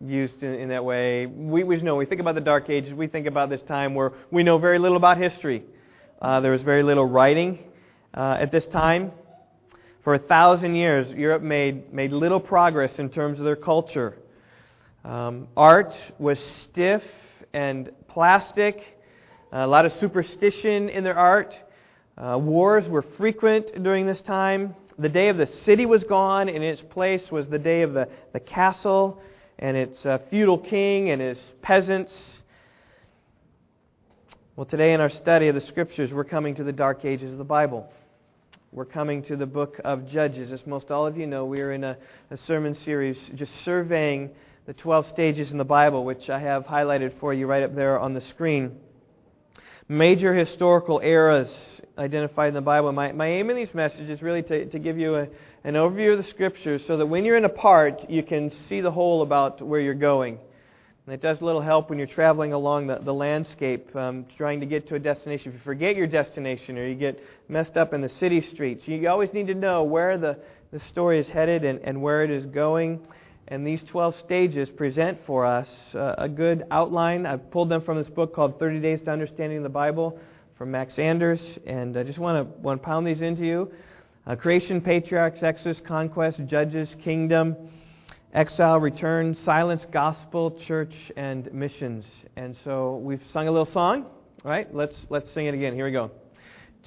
used in, in that way. We, we know, we think about the Dark Ages, we think about this time where we know very little about history. Uh, there was very little writing uh, at this time. For a thousand years, Europe made, made little progress in terms of their culture. Um, art was stiff and plastic, a lot of superstition in their art. Uh, wars were frequent during this time. The day of the city was gone, and in its place was the day of the, the castle and its feudal king and his peasants. Well, today in our study of the Scriptures, we're coming to the dark ages of the Bible. We're coming to the book of Judges. As most all of you know, we are in a, a sermon series just surveying the 12 stages in the Bible, which I have highlighted for you right up there on the screen major historical eras identified in the Bible. My, my aim in these messages is really to, to give you a, an overview of the Scriptures so that when you're in a part, you can see the whole about where you're going. And it does a little help when you're traveling along the, the landscape, um, trying to get to a destination. If you forget your destination or you get messed up in the city streets, you always need to know where the, the story is headed and, and where it is going. And these 12 stages present for us uh, a good outline. I've pulled them from this book called 30 Days to Understanding the Bible from Max Anders. And I just want to, pound these into you. Uh, creation, patriarchs, Exodus, conquest, judges, kingdom, exile, return, silence, gospel, church, and missions. And so we've sung a little song, right? Let's, let's sing it again. Here we go.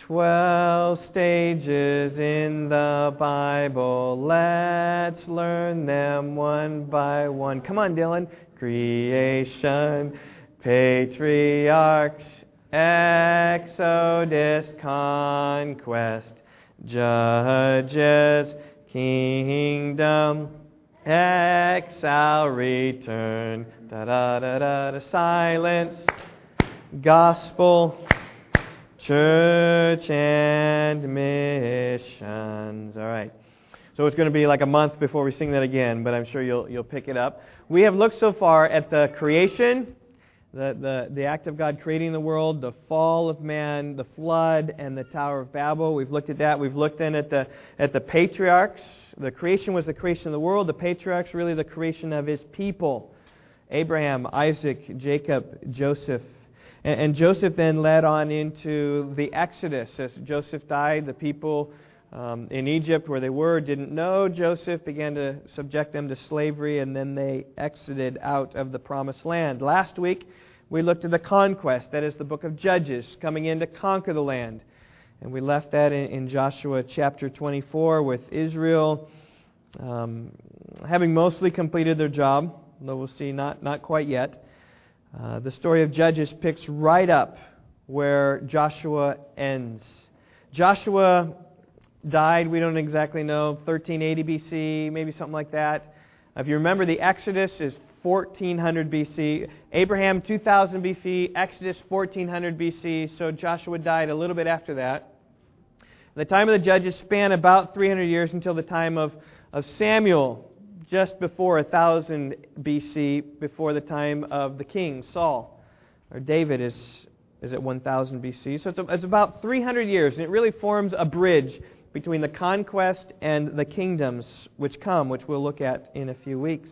Twelve stages in the Bible. Let's learn them one by one. Come on, Dylan. Creation, patriarchs, Exodus, conquest, judges, kingdom, exile, return, da da da da, da silence, gospel, Church and missions. All right. So it's going to be like a month before we sing that again, but I'm sure you'll, you'll pick it up. We have looked so far at the creation, the, the, the act of God creating the world, the fall of man, the flood, and the Tower of Babel. We've looked at that. We've looked then at the, at the patriarchs. The creation was the creation of the world. The patriarchs, really the creation of his people Abraham, Isaac, Jacob, Joseph, and, and Joseph then led on into the Exodus. As Joseph died, the people um, in Egypt, where they were, didn't know Joseph, began to subject them to slavery, and then they exited out of the promised land. Last week, we looked at the conquest. That is the book of Judges, coming in to conquer the land. And we left that in, in Joshua chapter 24 with Israel um, having mostly completed their job, though we'll see not, not quite yet. Uh, the story of Judges picks right up where Joshua ends. Joshua died, we don't exactly know, 1380 BC, maybe something like that. If you remember, the Exodus is 1400 BC. Abraham, 2000 BC. Exodus, 1400 BC. So Joshua died a little bit after that. The time of the judges span about 300 years until the time of, of Samuel, just before 1000 BC, before the time of the king, Saul. Or David is, is at 1000 BC. So it's, a, it's about 300 years, and it really forms a bridge between the conquest and the kingdoms which come, which we'll look at in a few weeks.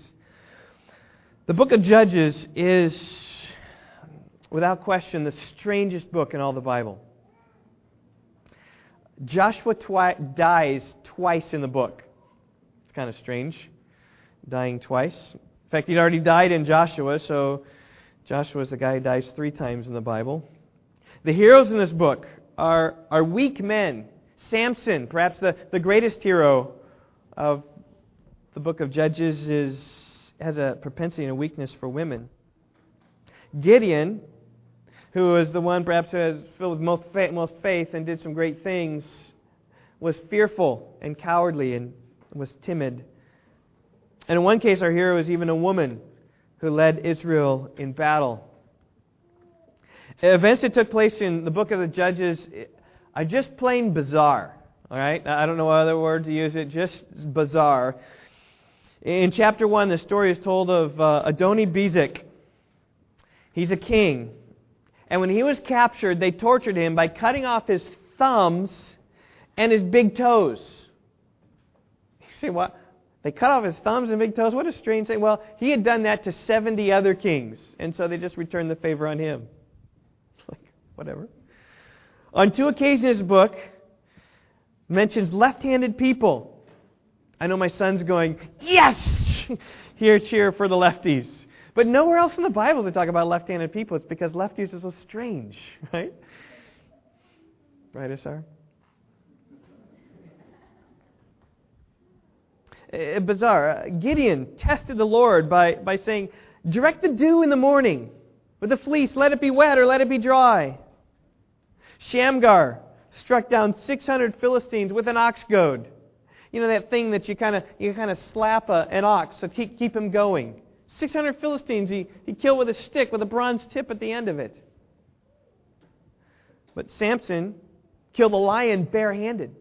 The book of Judges is, without question, the strangest book in all the Bible. Joshua twi- dies twice in the book. It's kind of strange dying twice. In fact, he'd already died in Joshua, so Joshua is the guy who dies three times in the Bible. The heroes in this book are, are weak men. Samson, perhaps the, the greatest hero of the book of Judges, is, has a propensity and a weakness for women. Gideon, who is the one perhaps who is filled with most faith, most faith and did some great things, was fearful and cowardly and was timid. And in one case, our hero is even a woman who led Israel in battle. Events that took place in the book of the Judges are just plain bizarre. All right? I don't know what other word to use it, just bizarre. In chapter 1, the story is told of uh, Adoni Bezek. He's a king. And when he was captured, they tortured him by cutting off his thumbs and his big toes. You say, what? They cut off his thumbs and big toes. What a strange thing. Well, he had done that to 70 other kings, and so they just returned the favor on him. Like, whatever. On two occasions, his book mentions left handed people. I know my son's going, Yes! Here, cheer for the lefties. But nowhere else in the Bible they talk about left handed people. It's because lefties are so strange, right? Right, Asar? Uh, bizarre. Gideon tested the Lord by, by saying, Direct the dew in the morning with the fleece, let it be wet or let it be dry. Shamgar struck down 600 Philistines with an ox goad. You know that thing that you kind of you kind of slap a, an ox to keep, keep him going. 600 Philistines he, he killed with a stick with a bronze tip at the end of it. But Samson killed a lion barehanded.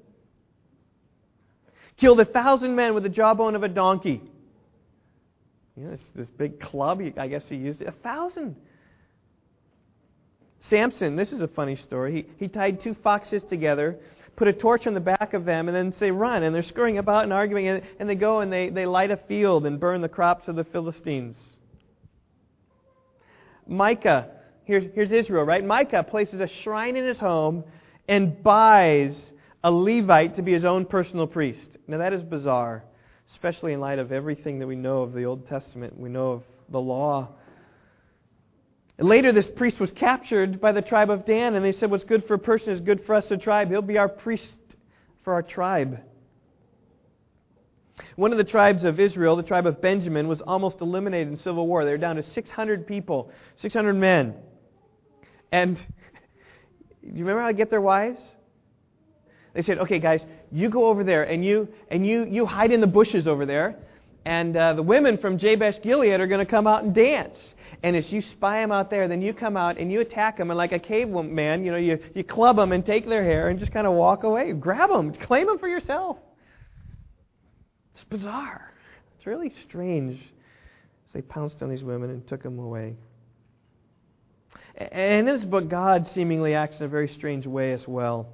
Killed a thousand men with the jawbone of a donkey. You know, this, this big club, I guess he used it. A thousand. Samson, this is a funny story. He, he tied two foxes together, put a torch on the back of them, and then say, run. And they're scurrying about and arguing, and, and they go and they, they light a field and burn the crops of the Philistines. Micah, here's, here's Israel, right? Micah places a shrine in his home and buys a Levite to be his own personal priest. Now, that is bizarre, especially in light of everything that we know of the Old Testament. We know of the law. Later, this priest was captured by the tribe of Dan, and they said, What's good for a person is good for us, the tribe. He'll be our priest for our tribe. One of the tribes of Israel, the tribe of Benjamin, was almost eliminated in civil war. They were down to 600 people, 600 men. And do you remember how to get their wives? They said, okay, guys, you go over there and you, and you, you hide in the bushes over there, and uh, the women from Jabesh Gilead are going to come out and dance. And as you spy them out there, then you come out and you attack them, and like a caveman, you know, you, you club them and take their hair and just kind of walk away. Grab them, claim them for yourself. It's bizarre. It's really strange. So they pounced on these women and took them away. And in this book, God seemingly acts in a very strange way as well.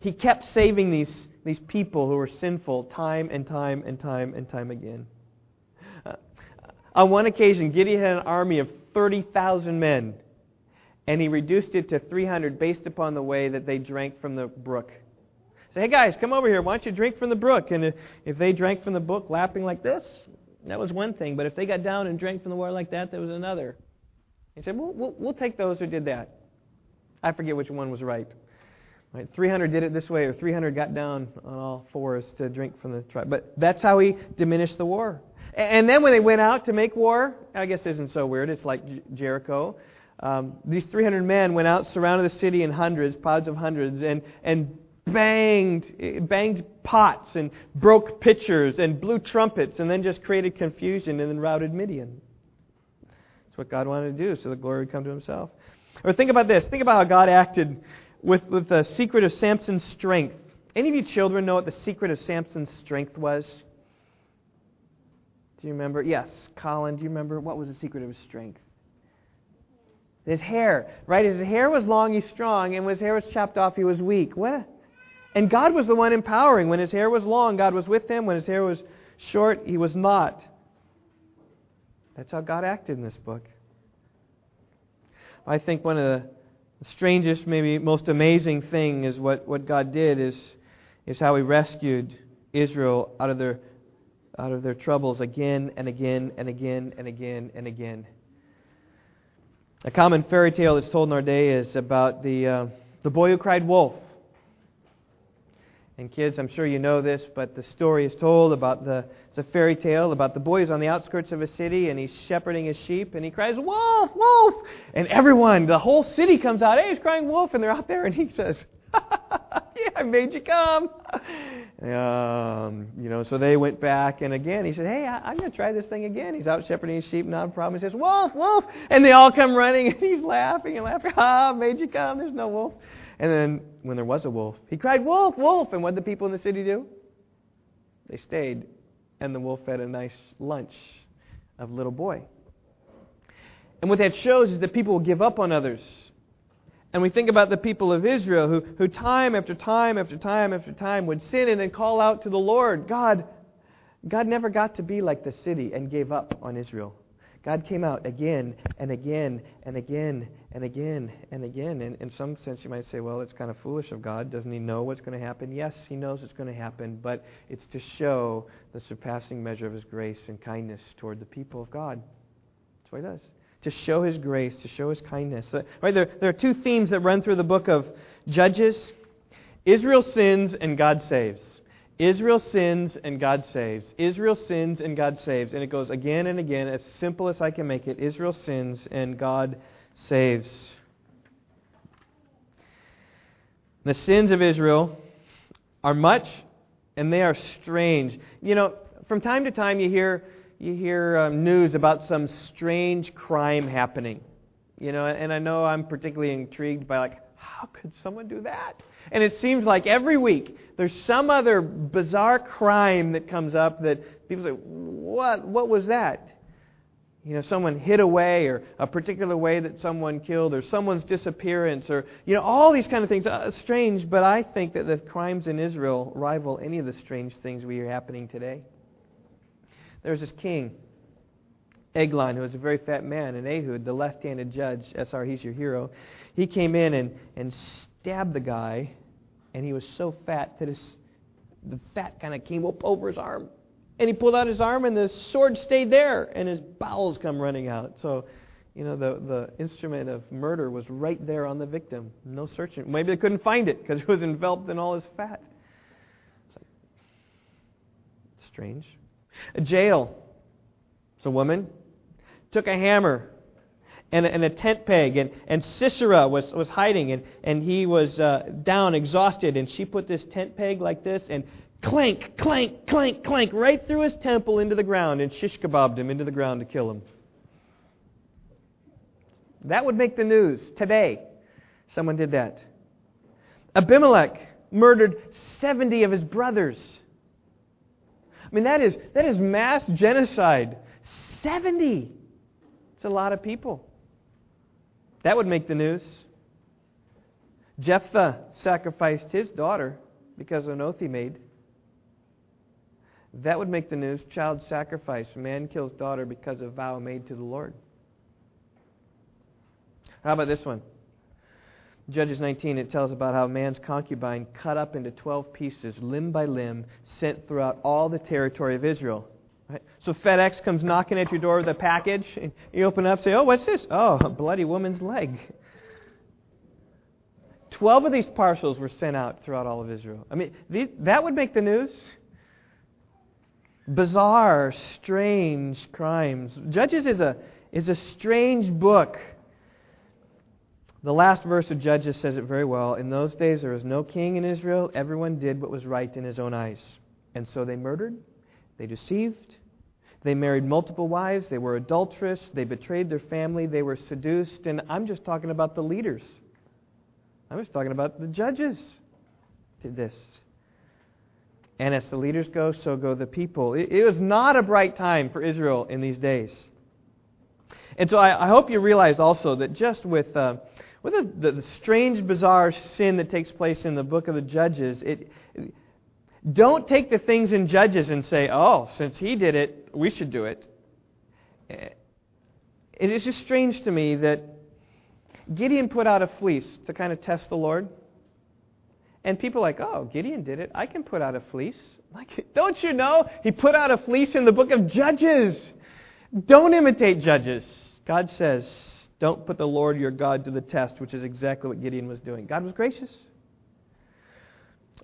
He kept saving these, these people who were sinful time and time and time and time again. On one occasion, Gideon had an army of 30,000 men, and he reduced it to 300 based upon the way that they drank from the brook. Say, hey guys, come over here. Why don't you drink from the brook? And if they drank from the brook lapping like this, that was one thing. But if they got down and drank from the water like that, that was another. He said, well, we'll, we'll take those who did that. I forget which one was right. Right? 300 did it this way, or 300 got down on all fours to drink from the tribe. But that's how he diminished the war. And then when they went out to make war, I guess isn't so weird. It's like Jericho. Um, these 300 men went out, surrounded the city in hundreds, pods of hundreds, and, and banged, banged pots and broke pitchers and blew trumpets and then just created confusion and then routed Midian. That's what God wanted to do so the glory would come to himself. Or think about this. Think about how God acted with, with the secret of Samson's strength. Any of you children know what the secret of Samson's strength was? Do you remember? Yes, Colin, do you remember what was the secret of his strength? His hair, right? His hair was long, he's strong, and when his hair was chopped off, he was weak. What? And God was the one empowering. When his hair was long, God was with him. When his hair was short, he was not. That's how God acted in this book. I think one of the strangest, maybe most amazing thing is what, what God did is, is how He rescued Israel out of their out of their troubles again and again and again and again and again. A common fairy tale that's told in our day is about the uh, the boy who cried wolf. And kids, I'm sure you know this, but the story is told about the it's a fairy tale about the boy who's on the outskirts of a city and he's shepherding his sheep and he cries, Wolf, Wolf! And everyone, the whole city comes out, Hey, he's crying wolf! And they're out there and he says, I made you come. Um, you know, so they went back and again he said, Hey, I, am going to try this thing again. He's out shepherding his sheep, not a problem. He says, Wolf, Wolf! And they all come running and he's laughing and laughing. Ah, made you come. There's no wolf. And then when there was a wolf, he cried, Wolf, Wolf! And what did the people in the city do? They stayed and the wolf had a nice lunch of little boy. And what that shows is that people will give up on others. And we think about the people of Israel who, who time after time after time after time would sin and then call out to the Lord, God, God never got to be like the city and gave up on Israel. God came out again and again and again and again and again. And in some sense, you might say, well, it's kind of foolish of God. Doesn't He know what's going to happen? Yes, He knows it's going to happen, but it's to show the surpassing measure of His grace and kindness toward the people of God. That's what He does. To show His grace, to show His kindness. Uh, right, there, there are two themes that run through the book of Judges Israel sins and God saves. Israel sins and God saves. Israel sins and God saves. And it goes again and again, as simple as I can make it. Israel sins and God saves. The sins of Israel are much and they are strange. You know, from time to time you hear you hear um, news about some strange crime happening. You know, and I know I'm particularly intrigued by like how could someone do that? And it seems like every week there's some other bizarre crime that comes up that people say, "What? What was that?" You know, someone hid away, or a particular way that someone killed, or someone's disappearance, or you know, all these kind of things. Uh, strange, but I think that the crimes in Israel rival any of the strange things we are happening today. There's this king, Eglon, who was a very fat man, and Ehud, the left-handed judge. SR, he's your hero. He came in and and stabbed the guy, and he was so fat that his the fat kind of came up over his arm. And he pulled out his arm, and the sword stayed there, and his bowels come running out. So, you know, the, the instrument of murder was right there on the victim. No searching. Maybe they couldn't find it because it was enveloped in all his fat. It's Like, strange. A Jael. It's a woman. Took a hammer and a, and a tent peg. And, and Sisera was, was hiding, and, and he was uh, down, exhausted. And she put this tent peg like this and clank, clank, clank, clank, right through his temple into the ground and shish kebabbed him into the ground to kill him. That would make the news today. Someone did that. Abimelech murdered 70 of his brothers. I mean, that is, that is mass genocide. 70. It's a lot of people. That would make the news. Jephthah sacrificed his daughter because of an oath he made. That would make the news. Child sacrifice. Man kills daughter because of a vow made to the Lord. How about this one? Judges 19, it tells about how a man's concubine cut up into 12 pieces, limb by limb, sent throughout all the territory of Israel. Right? So FedEx comes knocking at your door with a package, and you open up, say, "Oh, what's this? Oh, a bloody woman's leg." Twelve of these parcels were sent out throughout all of Israel. I mean, these, that would make the news. Bizarre, strange crimes. Judges is a is a strange book. The last verse of Judges says it very well. In those days there was no king in Israel. Everyone did what was right in his own eyes. And so they murdered, they deceived, they married multiple wives. They were adulterous. They betrayed their family. They were seduced. And I'm just talking about the leaders. I'm just talking about the judges did this. And as the leaders go, so go the people. It, it was not a bright time for Israel in these days. And so I, I hope you realize also that just with, uh, with the, the, strange, bizarre sin that takes place in the book of the Judges, it, don't take the things in Judges and say, oh, since he did it, we should do it. Eh, it is just strange to me that Gideon put out a fleece to kind of test the Lord. And people are like, oh, Gideon did it. I can put out a fleece. Like, don't you know? He put out a fleece in the book of Judges. Don't imitate Judges. God says, don't put the Lord your God to the test, which is exactly what Gideon was doing. God was gracious.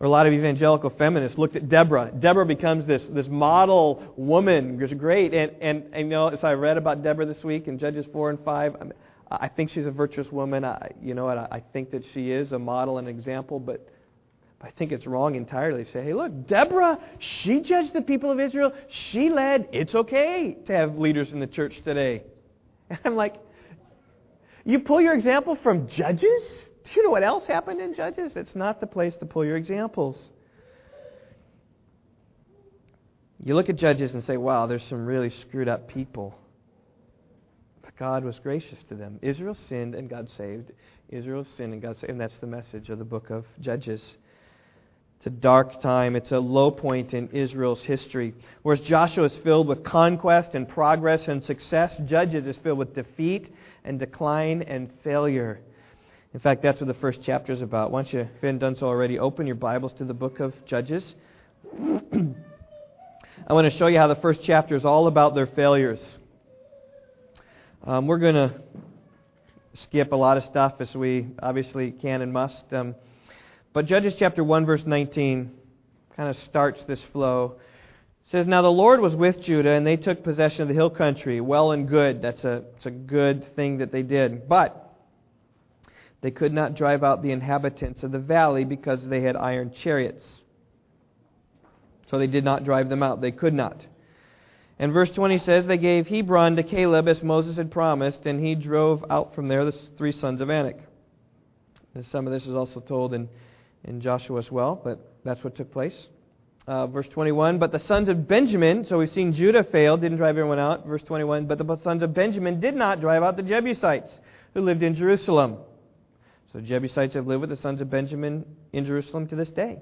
Or a lot of evangelical feminists looked at Deborah. Deborah becomes this, this model woman, which is great. And, and, and you know, as I read about Deborah this week in Judges 4 and 5, I think she's a virtuous woman. I, you know, I, I think that she is a model and example, but I think it's wrong entirely to say, hey, look, Deborah, she judged the people of Israel. She led. It's okay to have leaders in the church today. And I'm like, you pull your example from Judges? Do you know what else happened in Judges? It's not the place to pull your examples. You look at Judges and say, wow, there's some really screwed up people. But God was gracious to them. Israel sinned and God saved. Israel sinned and God saved. And that's the message of the book of Judges. It's a dark time. It's a low point in Israel's history. Whereas Joshua is filled with conquest and progress and success, Judges is filled with defeat and decline and failure. In fact, that's what the first chapter is about. Once you, if you haven't done so already, open your Bibles to the book of Judges. I want to show you how the first chapter is all about their failures. Um, we're going to skip a lot of stuff as we obviously can and must. Um, but Judges chapter 1, verse 19 kind of starts this flow. Says, Now the Lord was with Judah, and they took possession of the hill country. Well and good. That's a, it's a good thing that they did. But they could not drive out the inhabitants of the valley because they had iron chariots. So they did not drive them out. They could not. And verse 20 says, They gave Hebron to Caleb as Moses had promised, and he drove out from there the three sons of Anak. And some of this is also told in, in Joshua as well, but that's what took place. Uh, verse 21, but the sons of Benjamin, so we've seen Judah failed, didn't drive everyone out. Verse 21, but the sons of Benjamin did not drive out the Jebusites who lived in Jerusalem. So the Jebusites have lived with the sons of Benjamin in Jerusalem to this day.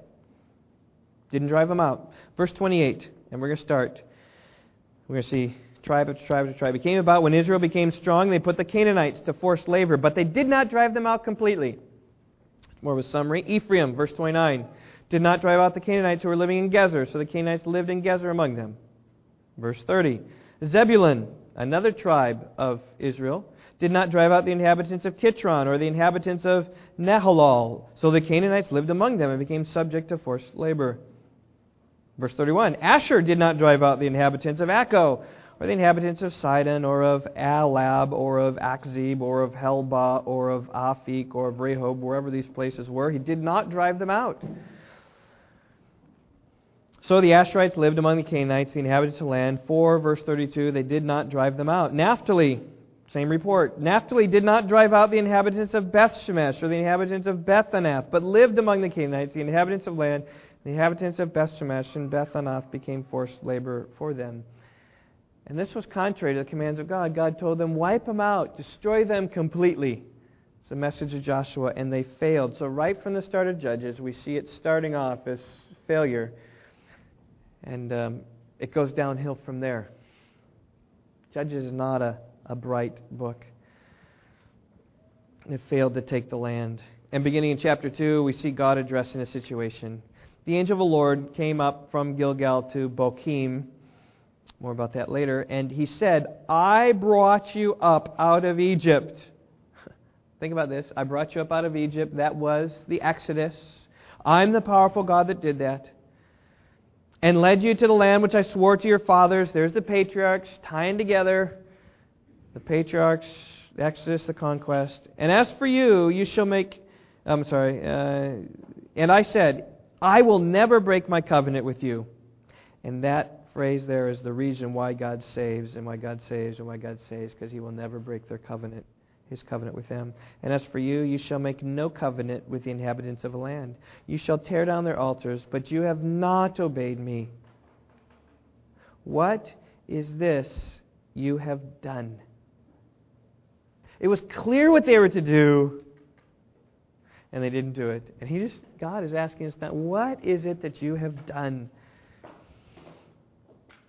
Didn't drive them out. Verse 28, and we're going to start. We're going to see tribe after tribe after tribe. It came about when Israel became strong, they put the Canaanites to forced labor, but they did not drive them out completely. More of a summary. Ephraim, verse 29, did not drive out the Canaanites who were living in Gezer, so the Canaanites lived in Gezer among them. Verse 30. Zebulun, another tribe of Israel, did not drive out the inhabitants of Kitron or the inhabitants of Nahalal, so the Canaanites lived among them and became subject to forced labor. Verse 31 Asher did not drive out the inhabitants of Acco, or the inhabitants of Sidon, or of Ahlab, or of Achzib, or of Helba, or of Aphik, or of Rehob, wherever these places were. He did not drive them out. So the Asherites lived among the Canaanites, the inhabitants of land. 4, verse 32, they did not drive them out. Naphtali, same report. Naphtali did not drive out the inhabitants of Beth Shemesh, or the inhabitants of Bethanath, but lived among the Canaanites, the inhabitants of land the inhabitants of Beth Shemesh and Beth Anath became forced labor for them. And this was contrary to the commands of God. God told them, wipe them out, destroy them completely. It's a message of Joshua, and they failed. So, right from the start of Judges, we see it starting off as failure, and um, it goes downhill from there. Judges is not a, a bright book. It failed to take the land. And beginning in chapter 2, we see God addressing the situation the angel of the Lord came up from Gilgal to Bochim. More about that later. And he said, I brought you up out of Egypt. Think about this. I brought you up out of Egypt. That was the Exodus. I'm the powerful God that did that. And led you to the land which I swore to your fathers. There's the patriarchs tying together the patriarchs, the Exodus, the conquest. And as for you, you shall make. I'm sorry. Uh, and I said, I will never break my covenant with you. And that phrase there is the reason why God saves and why God saves and why God saves, because he will never break their covenant, his covenant with them. And as for you, you shall make no covenant with the inhabitants of the land. You shall tear down their altars, but you have not obeyed me. What is this you have done? It was clear what they were to do, and they didn't do it. And he just God is asking us now, what is it that you have done?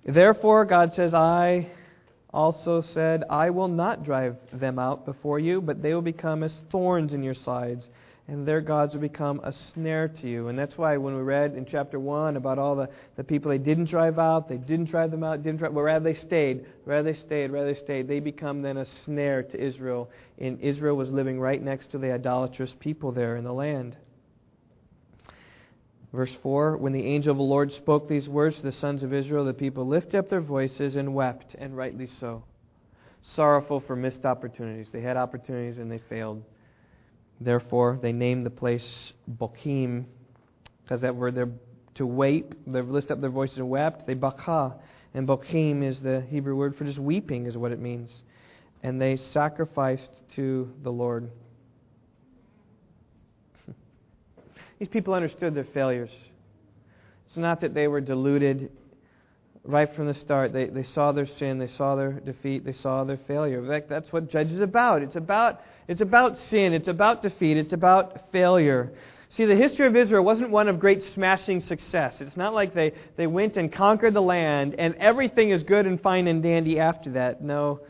Therefore, God says, I also said, I will not drive them out before you, but they will become as thorns in your sides, and their gods will become a snare to you. And that's why when we read in chapter 1 about all the, the people they didn't drive out, they didn't drive them out, didn't drive, but rather they stayed, rather they stayed, rather they stayed, they become then a snare to Israel. And Israel was living right next to the idolatrous people there in the land. Verse 4 When the angel of the Lord spoke these words to the sons of Israel, the people lifted up their voices and wept, and rightly so. Sorrowful for missed opportunities. They had opportunities and they failed. Therefore, they named the place Bochim, because that word there to weep. They lifted up their voices and wept. They baka, and Bochim is the Hebrew word for just weeping, is what it means. And they sacrificed to the Lord. These people understood their failures. It's not that they were deluded right from the start. They, they saw their sin, they saw their defeat, they saw their failure. In fact, that's what Judges is about. It's about it's about sin, it's about defeat, it's about failure. See, the history of Israel wasn't one of great smashing success. It's not like they, they went and conquered the land and everything is good and fine and dandy after that. No,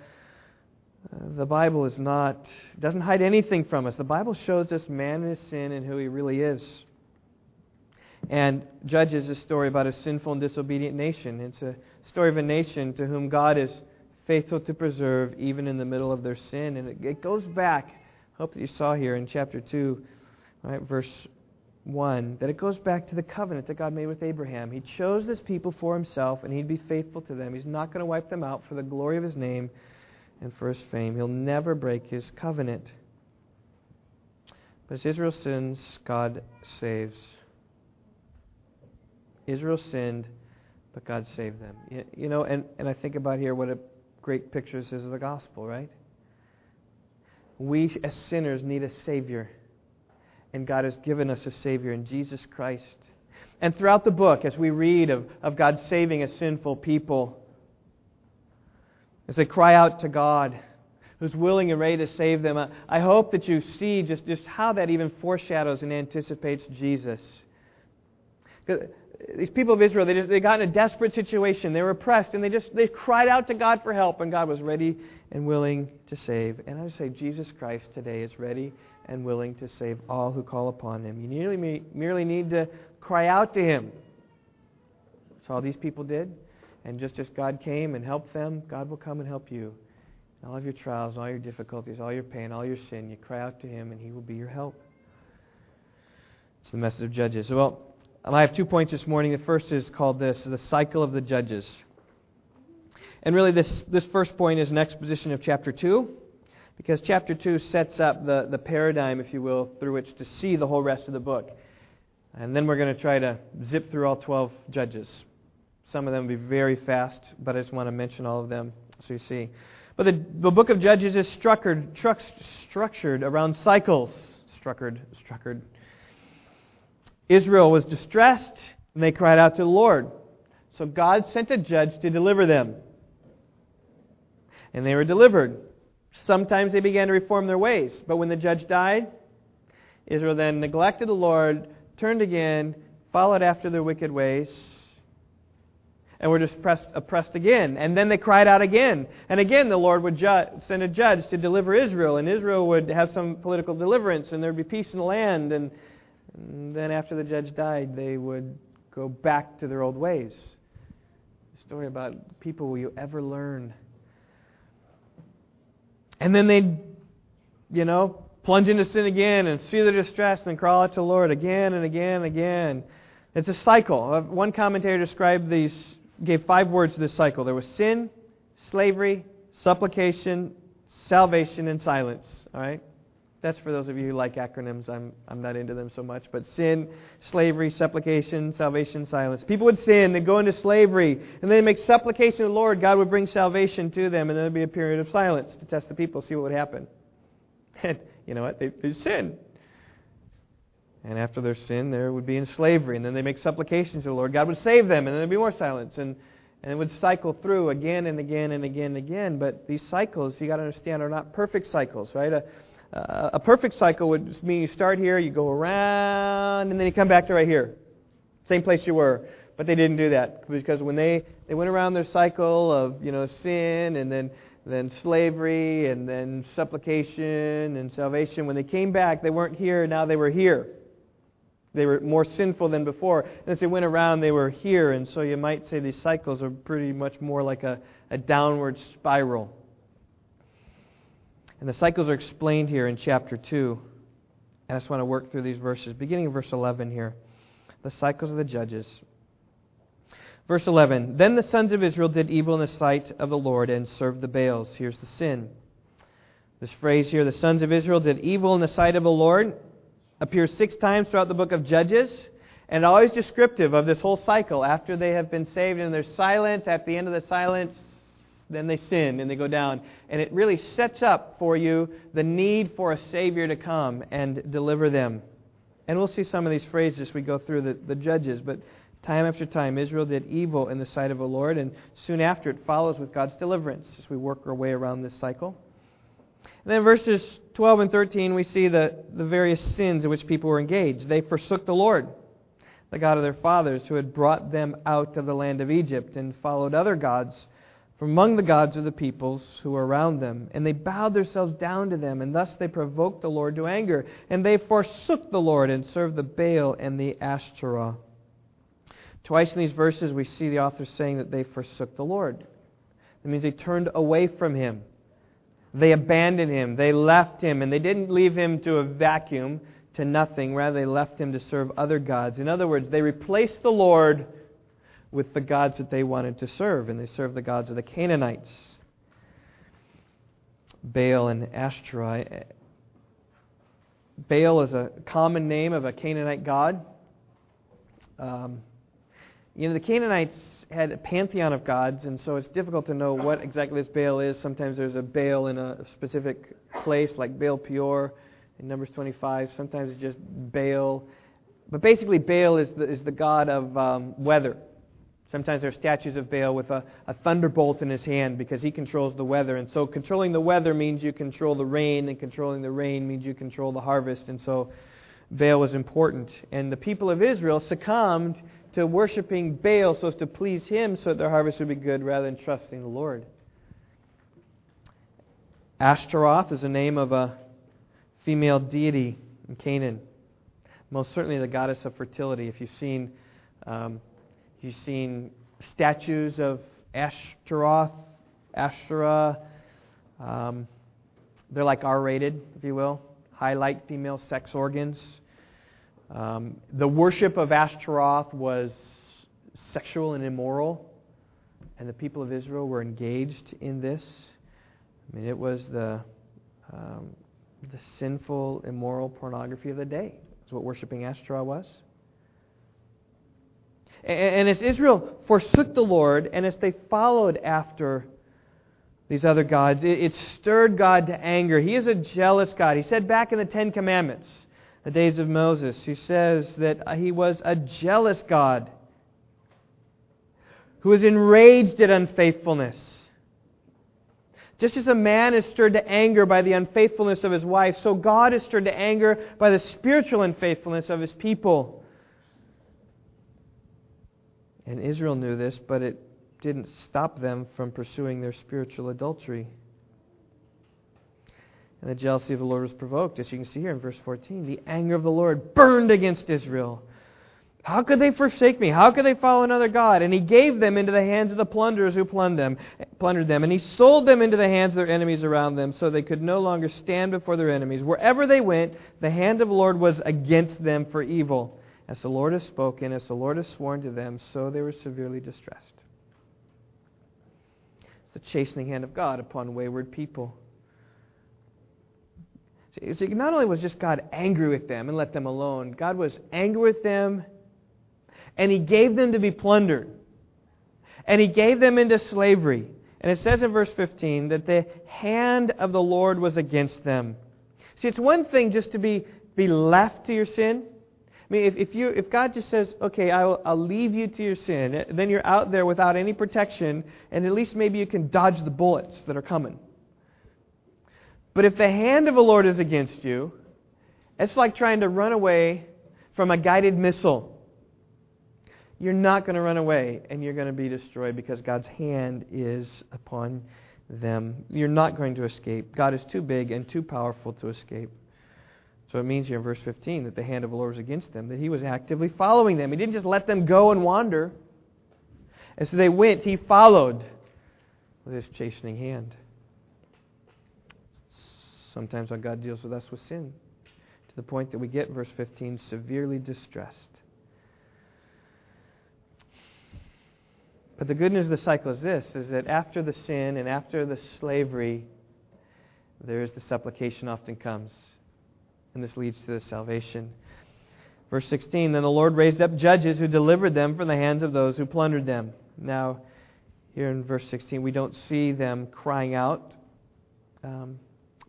the Bible is not, doesn't hide anything from us. The Bible shows us man and his sin and who he really is. And Judges is a story about a sinful and disobedient nation. It's a story of a nation to whom God is faithful to preserve even in the middle of their sin. And it, it goes back, I hope that you saw here in chapter 2, right, verse 1, that it goes back to the covenant that God made with Abraham. He chose this people for himself, and he'd be faithful to them. He's not going to wipe them out for the glory of his name and for his fame. He'll never break his covenant. But as Israel sins, God saves. Israel sinned, but God saved them. You know, and, and I think about here what a great picture this is of the gospel, right? We as sinners need a Savior. And God has given us a Savior in Jesus Christ. And throughout the book, as we read of, of God saving a sinful people, as they cry out to God, who's willing and ready to save them. I hope that you see just, just how that even foreshadows and anticipates Jesus. These people of Israel, they, just, they got in a desperate situation. They were oppressed, and they just they cried out to God for help, and God was ready and willing to save. And I say, Jesus Christ today is ready and willing to save all who call upon Him. You merely, merely need to cry out to Him. That's all these people did. And just as God came and helped them, God will come and help you. All of your trials, all your difficulties, all your pain, all your sin, you cry out to Him and He will be your help. It's the message of Judges. Well, um, I have two points this morning. The first is called this the cycle of the Judges. And really, this, this first point is an exposition of chapter 2, because chapter 2 sets up the, the paradigm, if you will, through which to see the whole rest of the book. And then we're going to try to zip through all 12 judges. Some of them will be very fast, but I just want to mention all of them so you see. But the, the book of Judges is structured, truck, structured around cycles. Structured, structured. Israel was distressed, and they cried out to the Lord. So God sent a judge to deliver them. And they were delivered. Sometimes they began to reform their ways. But when the judge died, Israel then neglected the Lord, turned again, followed after their wicked ways and were oppressed, oppressed again. And then they cried out again. And again, the Lord would ju- send a judge to deliver Israel, and Israel would have some political deliverance, and there would be peace in the land. And, and then after the judge died, they would go back to their old ways. A story about people will you ever learn? And then they'd, you know, plunge into sin again and see their distress and crawl out to the Lord again and again and again. It's a cycle. Uh, one commentator described these gave five words to this cycle there was sin, slavery, supplication, salvation, and silence. All right? That's for those of you who like acronyms. I'm, I'm not into them so much. But sin, slavery, supplication, salvation, silence. People would sin, they'd go into slavery, and then make supplication to the Lord. God would bring salvation to them, and then there'd be a period of silence to test the people, see what would happen. And you know what? They, they sin. And after their sin, there would be in slavery. And then they make supplications to the Lord. God would save them, and then there'd be more silence. And, and it would cycle through again and again and again and again. But these cycles, you got to understand, are not perfect cycles, right? A, a perfect cycle would mean you start here, you go around, and then you come back to right here. Same place you were. But they didn't do that because when they, they went around their cycle of you know sin and then then slavery and then supplication and salvation, when they came back, they weren't here. Now they were here. They were more sinful than before. And as they went around, they were here. And so you might say these cycles are pretty much more like a, a downward spiral. And the cycles are explained here in chapter 2. I just want to work through these verses, beginning of verse 11 here. The cycles of the judges. Verse 11 Then the sons of Israel did evil in the sight of the Lord and served the Baals. Here's the sin. This phrase here, the sons of Israel did evil in the sight of the Lord appears six times throughout the book of Judges, and always descriptive of this whole cycle. After they have been saved and there's silence, at the end of the silence, then they sin and they go down. And it really sets up for you the need for a Savior to come and deliver them. And we'll see some of these phrases as we go through the, the Judges, but time after time, Israel did evil in the sight of the Lord, and soon after it follows with God's deliverance as we work our way around this cycle. Then verses 12 and 13, we see the, the various sins in which people were engaged. They forsook the Lord, the God of their fathers, who had brought them out of the land of Egypt, and followed other gods from among the gods of the peoples who were around them. And they bowed themselves down to them, and thus they provoked the Lord to anger. And they forsook the Lord and served the Baal and the Ashtoreth. Twice in these verses, we see the author saying that they forsook the Lord. That means they turned away from him. They abandoned him. They left him. And they didn't leave him to a vacuum, to nothing. Rather, they left him to serve other gods. In other words, they replaced the Lord with the gods that they wanted to serve. And they served the gods of the Canaanites Baal and Ashtoreth. Baal is a common name of a Canaanite god. Um, you know, the Canaanites had a pantheon of gods, and so it's difficult to know what exactly this Baal is. Sometimes there's a Baal in a specific place, like Baal Peor in Numbers 25. Sometimes it's just Baal. But basically, Baal is the, is the god of um, weather. Sometimes there are statues of Baal with a, a thunderbolt in his hand because he controls the weather. And so controlling the weather means you control the rain, and controlling the rain means you control the harvest. And so Baal was important. And the people of Israel succumbed to worshiping Baal so as to please him so that their harvest would be good rather than trusting the Lord. Ashtaroth is the name of a female deity in Canaan. Most certainly the goddess of fertility. If you've seen, um, you've seen statues of Ashtaroth, Ashtoreth, um, they're like R rated, if you will, highlight female sex organs. Um, the worship of Ashtaroth was sexual and immoral, and the people of Israel were engaged in this. I mean, it was the um, the sinful, immoral pornography of the day. Is what worshiping Ashtaroth was. And, and as Israel forsook the Lord, and as they followed after these other gods, it, it stirred God to anger. He is a jealous God. He said back in the Ten Commandments the days of Moses, who says that he was a jealous God who was enraged at unfaithfulness. Just as a man is stirred to anger by the unfaithfulness of his wife, so God is stirred to anger by the spiritual unfaithfulness of his people. And Israel knew this, but it didn't stop them from pursuing their spiritual adultery. And the jealousy of the Lord was provoked, as you can see here in verse 14. The anger of the Lord burned against Israel. How could they forsake me? How could they follow another God? And he gave them into the hands of the plunderers who plundered them, plundered them. And he sold them into the hands of their enemies around them, so they could no longer stand before their enemies. Wherever they went, the hand of the Lord was against them for evil. As the Lord has spoken, as the Lord has sworn to them, so they were severely distressed. It's the chastening hand of God upon wayward people. See, not only was just God angry with them and let them alone, God was angry with them and He gave them to be plundered. And He gave them into slavery. And it says in verse 15 that the hand of the Lord was against them. See, it's one thing just to be, be left to your sin. I mean, if, if, you, if God just says, okay, I'll, I'll leave you to your sin, then you're out there without any protection, and at least maybe you can dodge the bullets that are coming. But if the hand of the Lord is against you, it's like trying to run away from a guided missile. You're not going to run away and you're going to be destroyed because God's hand is upon them. You're not going to escape. God is too big and too powerful to escape. So it means here in verse 15 that the hand of the Lord was against them, that He was actively following them. He didn't just let them go and wander. As they went, He followed with His chastening hand. Sometimes when God deals with us with sin, to the point that we get, verse 15, severely distressed. But the good news of the cycle is this is that after the sin and after the slavery, there is the supplication often comes. And this leads to the salvation. Verse 16 Then the Lord raised up judges who delivered them from the hands of those who plundered them. Now, here in verse 16, we don't see them crying out. Um,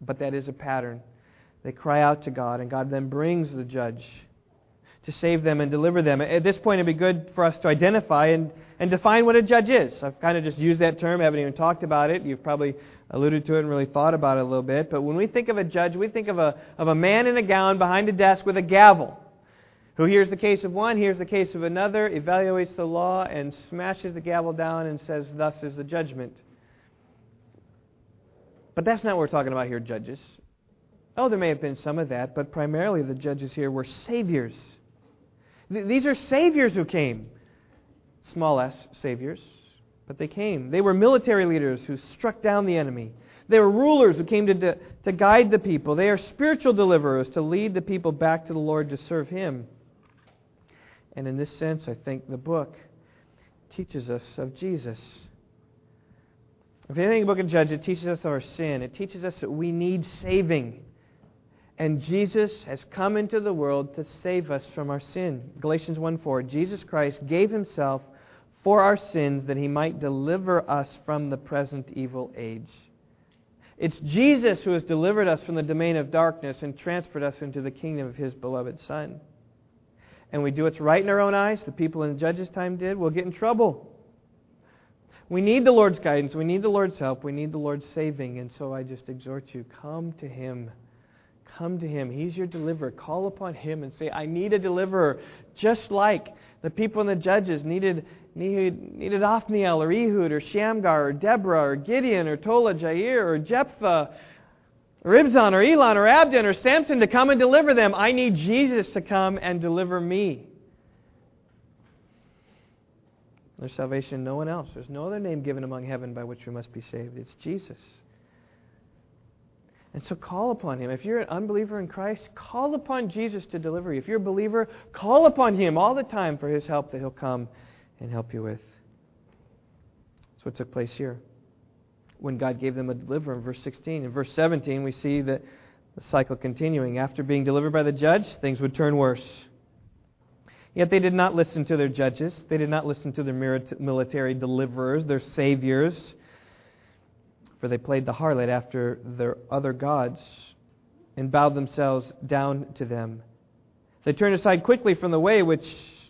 but that is a pattern. They cry out to God, and God then brings the judge to save them and deliver them. At this point, it'd be good for us to identify and and define what a judge is. I've kind of just used that term, I haven't even talked about it. You've probably alluded to it and really thought about it a little bit. But when we think of a judge, we think of a, of a man in a gown behind a desk with a gavel who hears the case of one, hears the case of another, evaluates the law, and smashes the gavel down and says, Thus is the judgment. But that's not what we're talking about here, judges. Oh, there may have been some of that, but primarily the judges here were saviors. These are saviors who came. Small s, saviors. But they came. They were military leaders who struck down the enemy. They were rulers who came to, to guide the people. They are spiritual deliverers to lead the people back to the Lord to serve Him. And in this sense, I think the book teaches us of Jesus. If anything, the book of Judges, it teaches us of our sin. It teaches us that we need saving. And Jesus has come into the world to save us from our sin. Galatians 1 4. Jesus Christ gave himself for our sins that he might deliver us from the present evil age. It's Jesus who has delivered us from the domain of darkness and transferred us into the kingdom of his beloved Son. And we do what's right in our own eyes, the people in judges' time did, we'll get in trouble. We need the Lord's guidance. We need the Lord's help. We need the Lord's saving. And so I just exhort you come to Him. Come to Him. He's your deliverer. Call upon Him and say, I need a deliverer. Just like the people and the judges needed, needed, needed Othniel or Ehud or Shamgar or Deborah or Gideon or Tola Jair or Jephthah or Ibzan or Elon or Abdon or Samson to come and deliver them. I need Jesus to come and deliver me. There's salvation in no one else. There's no other name given among heaven by which we must be saved. It's Jesus. And so call upon him. If you're an unbeliever in Christ, call upon Jesus to deliver you. If you're a believer, call upon him all the time for his help that he'll come and help you with. That's what took place here when God gave them a deliverer in verse 16. In verse 17, we see that the cycle continuing. After being delivered by the judge, things would turn worse. Yet they did not listen to their judges. They did not listen to their military deliverers, their saviors, for they played the harlot after their other gods and bowed themselves down to them. They turned aside quickly from the way which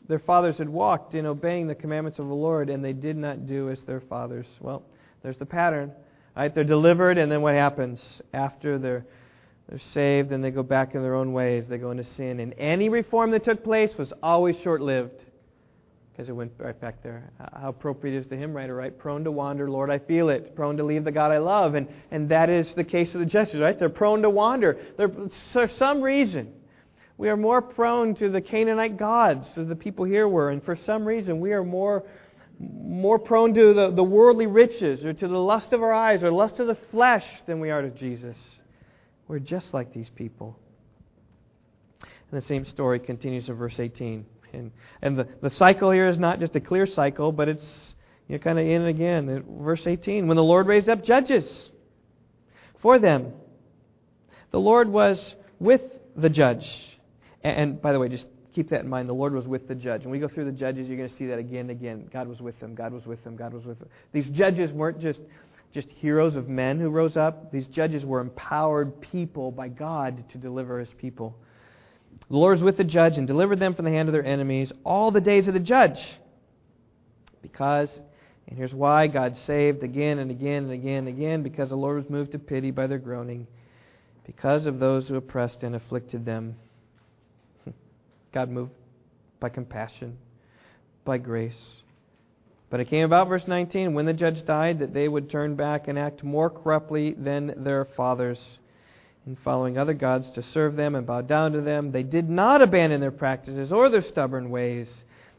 their fathers had walked in obeying the commandments of the Lord, and they did not do as their fathers. Well, there's the pattern. Right? They're delivered, and then what happens? After they're they're saved and they go back in their own ways. They go into sin. And any reform that took place was always short lived because it went right back there. How appropriate is to right or right? Prone to wander, Lord, I feel it. Prone to leave the God I love. And, and that is the case of the judges, right? They're prone to wander. They're, for some reason, we are more prone to the Canaanite gods, as the people here were. And for some reason, we are more, more prone to the, the worldly riches or to the lust of our eyes or lust of the flesh than we are to Jesus. We're just like these people. And the same story continues in verse 18. And, and the, the cycle here is not just a clear cycle, but it's you kind of in and again. Verse 18 When the Lord raised up judges for them, the Lord was with the judge. And, and by the way, just keep that in mind. The Lord was with the judge. When we go through the judges, you're going to see that again and again. God was with them. God was with them. God was with them. These judges weren't just just heroes of men who rose up. These judges were empowered people by God to deliver his people. The Lord was with the judge and delivered them from the hand of their enemies all the days of the judge. Because, and here's why God saved again and again and again and again, because the Lord was moved to pity by their groaning, because of those who oppressed and afflicted them. God moved by compassion, by grace. But it came about, verse 19, when the judge died, that they would turn back and act more corruptly than their fathers in following other gods to serve them and bow down to them. They did not abandon their practices or their stubborn ways.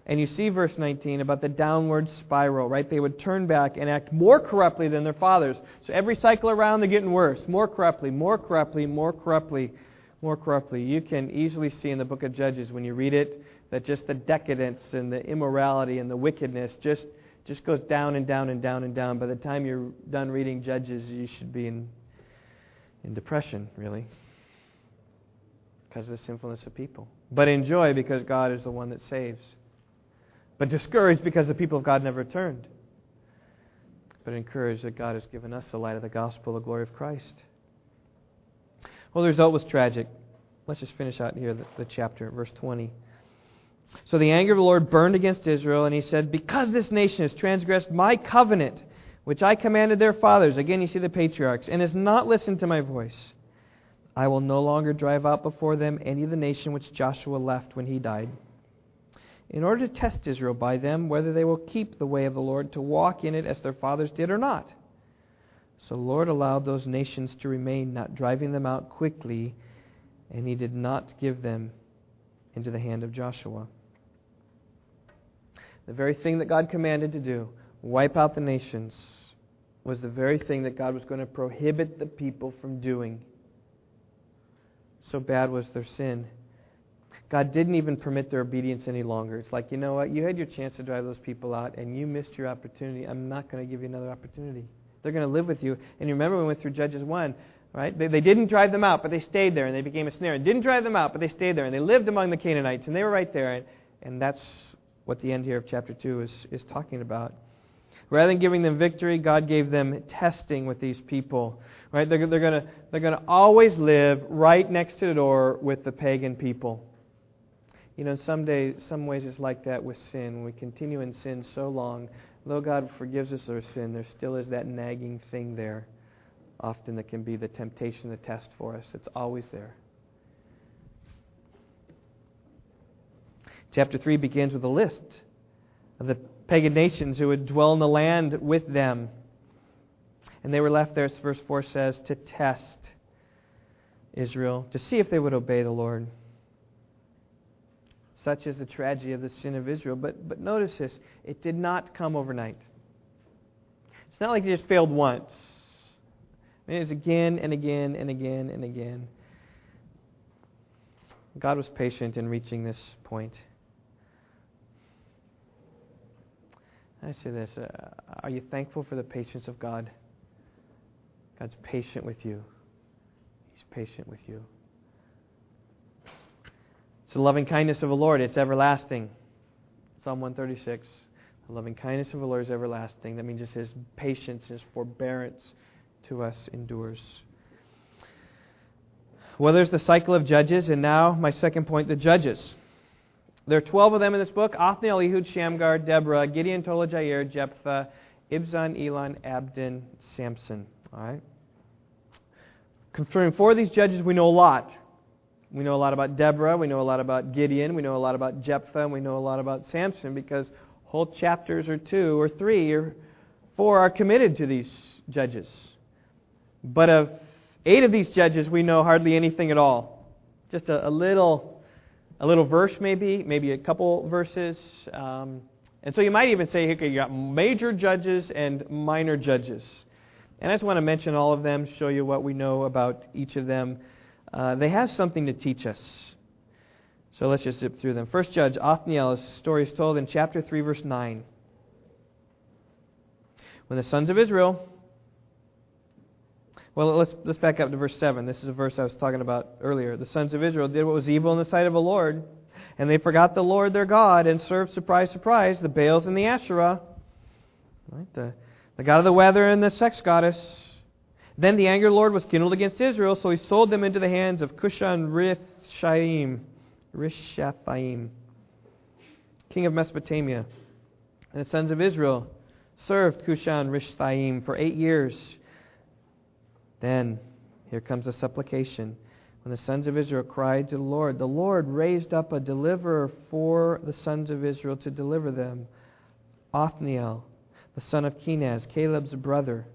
And you see verse 19 about the downward spiral, right? They would turn back and act more corruptly than their fathers. So every cycle around, they're getting worse. More corruptly, more corruptly, more corruptly, more corruptly. You can easily see in the book of Judges when you read it that just the decadence and the immorality and the wickedness just just goes down and down and down and down. By the time you're done reading Judges, you should be in, in depression, really, because of the sinfulness of people. But in joy because God is the one that saves. But discouraged because the people of God never turned. But encouraged that God has given us the light of the gospel, the glory of Christ. Well, the result was tragic. Let's just finish out here the, the chapter, verse 20. So the anger of the Lord burned against Israel, and he said, Because this nation has transgressed my covenant, which I commanded their fathers, again you see the patriarchs, and has not listened to my voice, I will no longer drive out before them any of the nation which Joshua left when he died, in order to test Israel by them whether they will keep the way of the Lord to walk in it as their fathers did or not. So the Lord allowed those nations to remain, not driving them out quickly, and he did not give them into the hand of Joshua. The very thing that God commanded to do, wipe out the nations, was the very thing that God was going to prohibit the people from doing. So bad was their sin. God didn't even permit their obedience any longer. It's like, you know what? You had your chance to drive those people out, and you missed your opportunity. I'm not going to give you another opportunity. They're going to live with you. And you remember we went through Judges 1, right? They, they didn't drive them out, but they stayed there, and they became a snare. And didn't drive them out, but they stayed there, and they lived among the Canaanites, and they were right there. And, and that's what the end here of chapter 2 is, is talking about. Rather than giving them victory, God gave them testing with these people. Right? They're, they're going to they're gonna always live right next to the door with the pagan people. You know, some, day, some ways it's like that with sin. We continue in sin so long, though God forgives us our sin, there still is that nagging thing there, often that can be the temptation, the test for us. It's always there. Chapter 3 begins with a list of the pagan nations who would dwell in the land with them. And they were left there, as verse 4 says, to test Israel, to see if they would obey the Lord. Such is the tragedy of the sin of Israel. But, but notice this it did not come overnight. It's not like they just failed once. It was again and again and again and again. God was patient in reaching this point. I say this uh, Are you thankful for the patience of God? God's patient with you. He's patient with you. It's the loving kindness of the Lord, it's everlasting. Psalm 136. The loving kindness of the Lord is everlasting. That means just his patience, his forbearance to us endures. Well, there's the cycle of judges, and now my second point the judges. There are 12 of them in this book Othniel, Ehud, Shamgar, Deborah, Gideon, Tola, Jair, Jephthah, Ibzan, Elon, Abdon, Samson. All right? Concerning four of these judges, we know a lot. We know a lot about Deborah, we know a lot about Gideon, we know a lot about Jephthah, and we know a lot about Samson because whole chapters or two or three or four are committed to these judges. But of eight of these judges, we know hardly anything at all. Just a, a little a little verse, maybe, maybe a couple verses. Um, and so you might even say, okay, you got major judges and minor judges. And I just want to mention all of them, show you what we know about each of them. Uh, they have something to teach us. So let's just zip through them. First judge, Othniel, his story is told in chapter 3, verse 9. When the sons of Israel well, let's, let's back up to verse 7. This is a verse I was talking about earlier. The sons of Israel did what was evil in the sight of the Lord, and they forgot the Lord their God and served, surprise, surprise, the Baals and the Asherah, right? the, the god of the weather and the sex goddess. Then the anger of the Lord was kindled against Israel, so he sold them into the hands of Cushan Rishathaim, Rishathaim, king of Mesopotamia. And the sons of Israel served Cushan Rishathaim for eight years. Then, here comes a supplication. When the sons of Israel cried to the Lord, the Lord raised up a deliverer for the sons of Israel to deliver them Othniel, the son of Kenaz, Caleb's brother.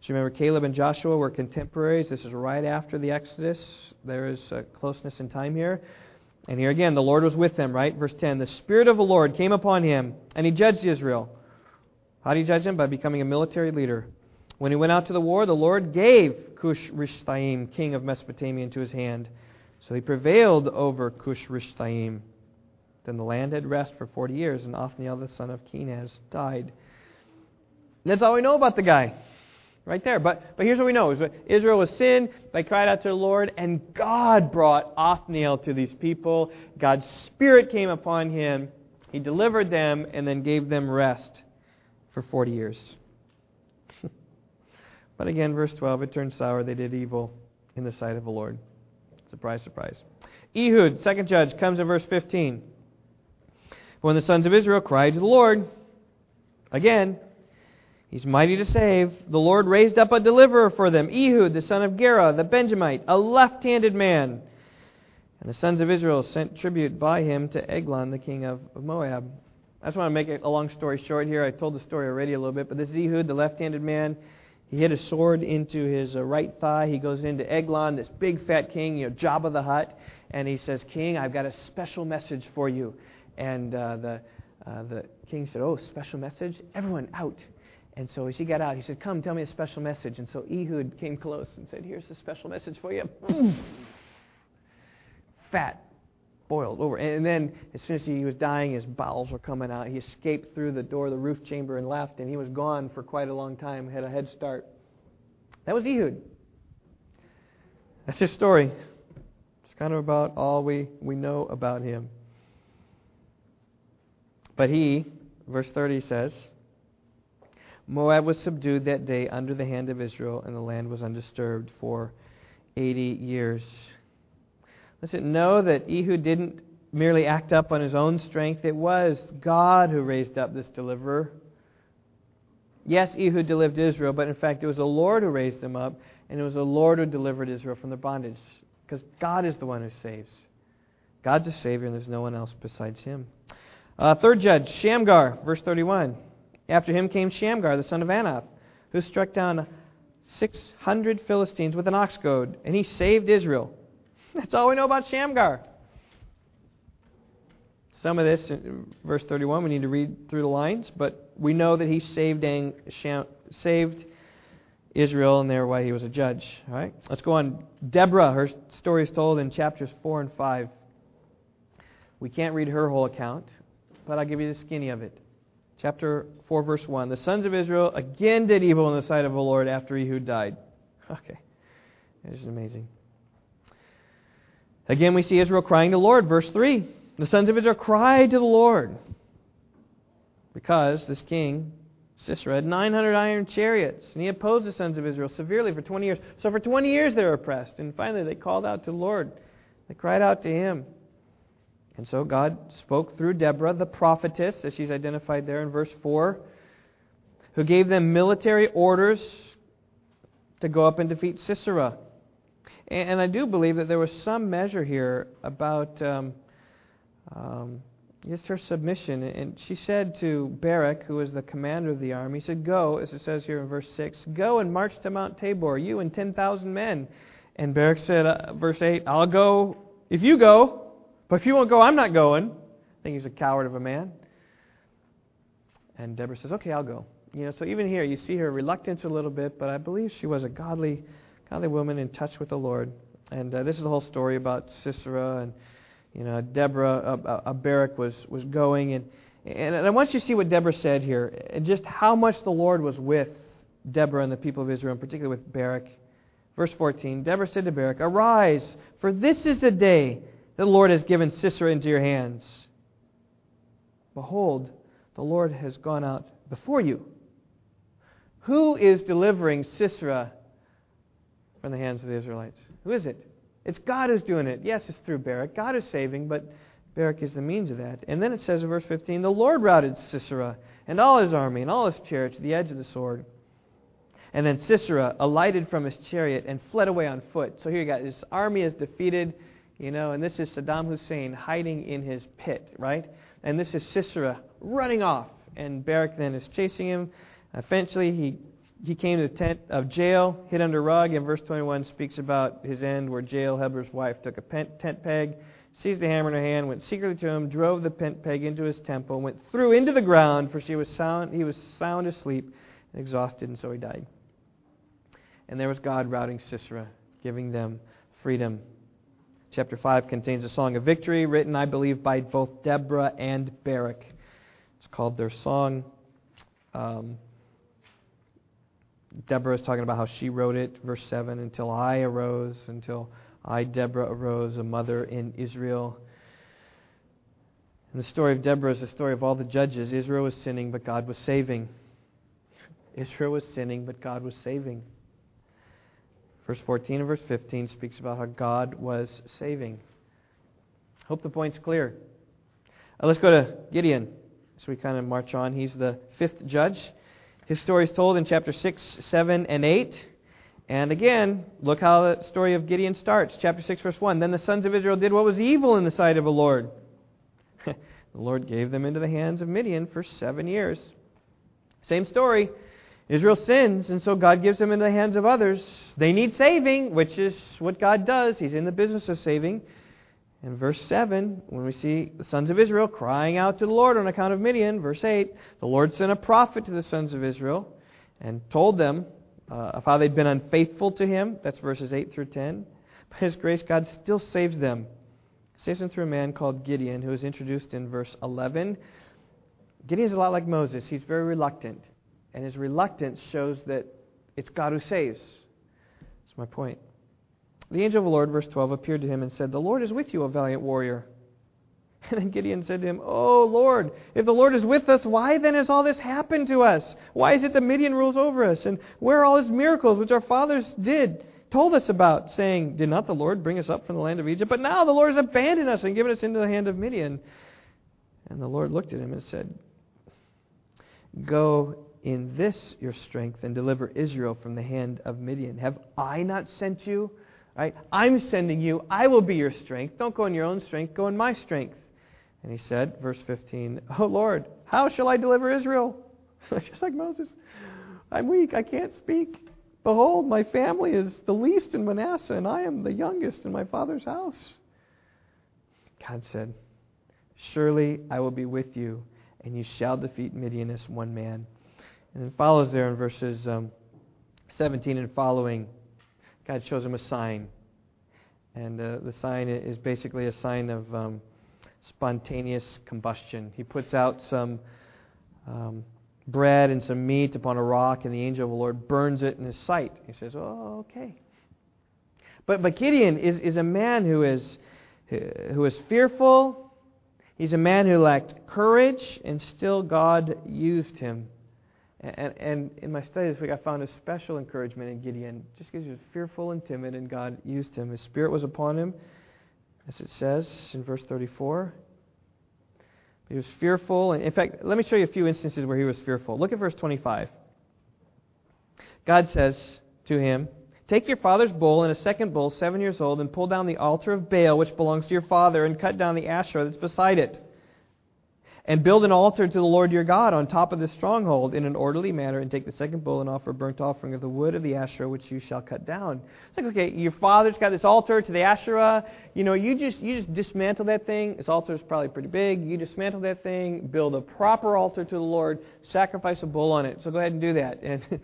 So remember, Caleb and Joshua were contemporaries. This is right after the Exodus. There is closeness in time here. And here again, the Lord was with them, right? Verse 10 The Spirit of the Lord came upon him, and he judged Israel. How did he judge them? By becoming a military leader. When he went out to the war, the Lord gave Cush Rishthaim, king of Mesopotamia, into his hand. So he prevailed over Cush Rishthaim. Then the land had rest for 40 years, and Othniel, the son of Kenaz, died. And that's all we know about the guy. Right there. But, but here's what we know. Israel was sin. They cried out to the Lord, and God brought Othniel to these people. God's Spirit came upon him. He delivered them and then gave them rest for 40 years. But again, verse 12, it turned sour. They did evil in the sight of the Lord. Surprise, surprise. Ehud, second judge, comes in verse 15. When the sons of Israel cried to the Lord, again, He's mighty to save. The Lord raised up a deliverer for them, Ehud, the son of Gera, the Benjamite, a left handed man. And the sons of Israel sent tribute by him to Eglon, the king of Moab. I just want to make a long story short here. I told the story already a little bit, but this is Ehud, the left handed man, he hit a sword into his uh, right thigh. He goes into Eglon, this big fat king, you know, Jabba the Hutt, and he says, King, I've got a special message for you. And uh, the, uh, the king said, Oh, special message? Everyone out. And so as he got out, he said, Come, tell me a special message. And so Ehud came close and said, Here's a special message for you. Fat boiled over. And then, as soon as he was dying, his bowels were coming out. He escaped through the door of the roof chamber and left, and he was gone for quite a long time, had a head start. That was Ehud. That's his story. It's kind of about all we, we know about him. But he, verse 30 says, Moab was subdued that day under the hand of Israel, and the land was undisturbed for 80 years. Listen, know that Ehud didn't merely act up on his own strength. It was God who raised up this deliverer. Yes, Ehud delivered Israel, but in fact, it was the Lord who raised him up, and it was the Lord who delivered Israel from their bondage. Because God is the one who saves. God's a Savior, and there's no one else besides Him. Uh, third judge, Shamgar, verse 31. After him came Shamgar, the son of Anath, who struck down 600 Philistines with an ox goad, and he saved Israel. That's all we know about Shamgar. Some of this, verse 31, we need to read through the lines, but we know that he saved, Sham, saved Israel, and there why he was a judge. All right, let's go on. Deborah, her story is told in chapters 4 and 5. We can't read her whole account, but I'll give you the skinny of it. Chapter 4, verse 1. The sons of Israel again did evil in the sight of the Lord after Ehud died. Okay, it is amazing. Again, we see Israel crying to the Lord. Verse 3 The sons of Israel cried to the Lord because this king, Sisera, had 900 iron chariots, and he opposed the sons of Israel severely for 20 years. So for 20 years they were oppressed, and finally they called out to the Lord. They cried out to him. And so God spoke through Deborah, the prophetess, as she's identified there in verse 4, who gave them military orders to go up and defeat Sisera. And I do believe that there was some measure here about um, um, just her submission. And she said to Barak, who was the commander of the army, he said, Go, as it says here in verse 6, go and march to Mount Tabor, you and 10,000 men. And Barak said, uh, verse 8, I'll go if you go, but if you won't go, I'm not going. I think he's a coward of a man. And Deborah says, Okay, I'll go. You know, so even here you see her reluctance a little bit, but I believe she was a godly godly woman in touch with the Lord. And uh, this is the whole story about Sisera and you know Deborah. Uh, uh, Barak was was going, and and I want you to see what Deborah said here, and just how much the Lord was with Deborah and the people of Israel, and particularly with Barak. Verse 14 Deborah said to Barak, Arise, for this is the day that the Lord has given Sisera into your hands. Behold, the Lord has gone out before you. Who is delivering Sisera from the hands of the Israelites. Who is it? It's God who's doing it. Yes, it's through Barak. God is saving, but Barak is the means of that. And then it says in verse 15 the Lord routed Sisera and all his army and all his chariots to the edge of the sword. And then Sisera alighted from his chariot and fled away on foot. So here you got his army is defeated, you know, and this is Saddam Hussein hiding in his pit, right? And this is Sisera running off. And Barak then is chasing him. Eventually, he he came to the tent of Jael, hid under a rug, and verse 21 speaks about his end, where Jael, Heber's wife, took a tent peg, seized the hammer in her hand, went secretly to him, drove the tent peg into his temple, went through into the ground, for she was sound, he was sound asleep and exhausted, and so he died. And there was God routing Sisera, giving them freedom. Chapter 5 contains a song of victory written, I believe, by both Deborah and Barak. It's called their song. Um, Deborah is talking about how she wrote it, verse 7, until I arose, until I, Deborah, arose, a mother in Israel. And the story of Deborah is the story of all the judges. Israel was sinning, but God was saving. Israel was sinning, but God was saving. Verse 14 and verse 15 speaks about how God was saving. Hope the point's clear. Uh, let's go to Gideon. So we kind of march on. He's the fifth judge. His story is told in chapter 6, 7, and 8. And again, look how the story of Gideon starts. Chapter 6, verse 1. Then the sons of Israel did what was evil in the sight of the Lord. the Lord gave them into the hands of Midian for seven years. Same story. Israel sins, and so God gives them into the hands of others. They need saving, which is what God does. He's in the business of saving. In verse 7, when we see the sons of Israel crying out to the Lord on account of Midian, verse 8, the Lord sent a prophet to the sons of Israel and told them uh, of how they'd been unfaithful to him. That's verses 8 through 10. By his grace, God still saves them. Saves them through a man called Gideon, who is introduced in verse 11. Gideon's a lot like Moses. He's very reluctant. And his reluctance shows that it's God who saves. That's my point. The angel of the Lord, verse 12, appeared to him and said, The Lord is with you, O valiant warrior. And then Gideon said to him, Oh Lord, if the Lord is with us, why then has all this happened to us? Why is it that Midian rules over us? And where are all his miracles which our fathers did, told us about, saying, Did not the Lord bring us up from the land of Egypt? But now the Lord has abandoned us and given us into the hand of Midian. And the Lord looked at him and said, Go in this your strength and deliver Israel from the hand of Midian. Have I not sent you? Right? I'm sending you. I will be your strength. Don't go in your own strength, go in my strength. And he said, verse 15, Oh Lord, how shall I deliver Israel? Just like Moses. I'm weak, I can't speak. Behold, my family is the least in Manasseh, and I am the youngest in my father's house. God said, Surely I will be with you, and you shall defeat Midian as one man. And then follows there in verses um, 17 and following, God shows him a sign. And uh, the sign is basically a sign of um, spontaneous combustion. He puts out some um, bread and some meat upon a rock, and the angel of the Lord burns it in his sight. He says, Oh, okay. But, but Gideon is, is a man who is, who is fearful. He's a man who lacked courage, and still God used him. And, and in my study this week, I found a special encouragement in Gideon, just because he was fearful and timid, and God used him. His spirit was upon him, as it says in verse 34. He was fearful. And in fact, let me show you a few instances where he was fearful. Look at verse 25. God says to him, Take your father's bull and a second bull, seven years old, and pull down the altar of Baal, which belongs to your father, and cut down the Asherah that's beside it and build an altar to the Lord your God on top of the stronghold in an orderly manner, and take the second bull and offer a burnt offering of the wood of the Asherah, which you shall cut down. It's like, okay, your father's got this altar to the Asherah. You know, you just you just dismantle that thing. This altar is probably pretty big. You dismantle that thing, build a proper altar to the Lord, sacrifice a bull on it. So go ahead and do that. And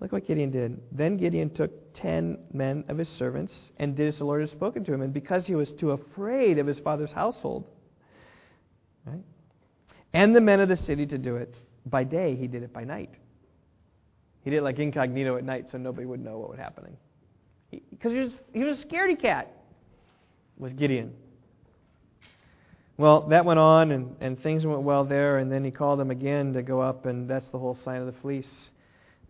look what Gideon did. Then Gideon took ten men of his servants and did as the Lord had spoken to him. And because he was too afraid of his father's household, right? And the men of the city to do it. By day, he did it by night. He did it like incognito at night so nobody would know what was happening. Because he, he, was, he was a scaredy cat, was Gideon. Well, that went on, and, and things went well there, and then he called them again to go up, and that's the whole sign of the fleece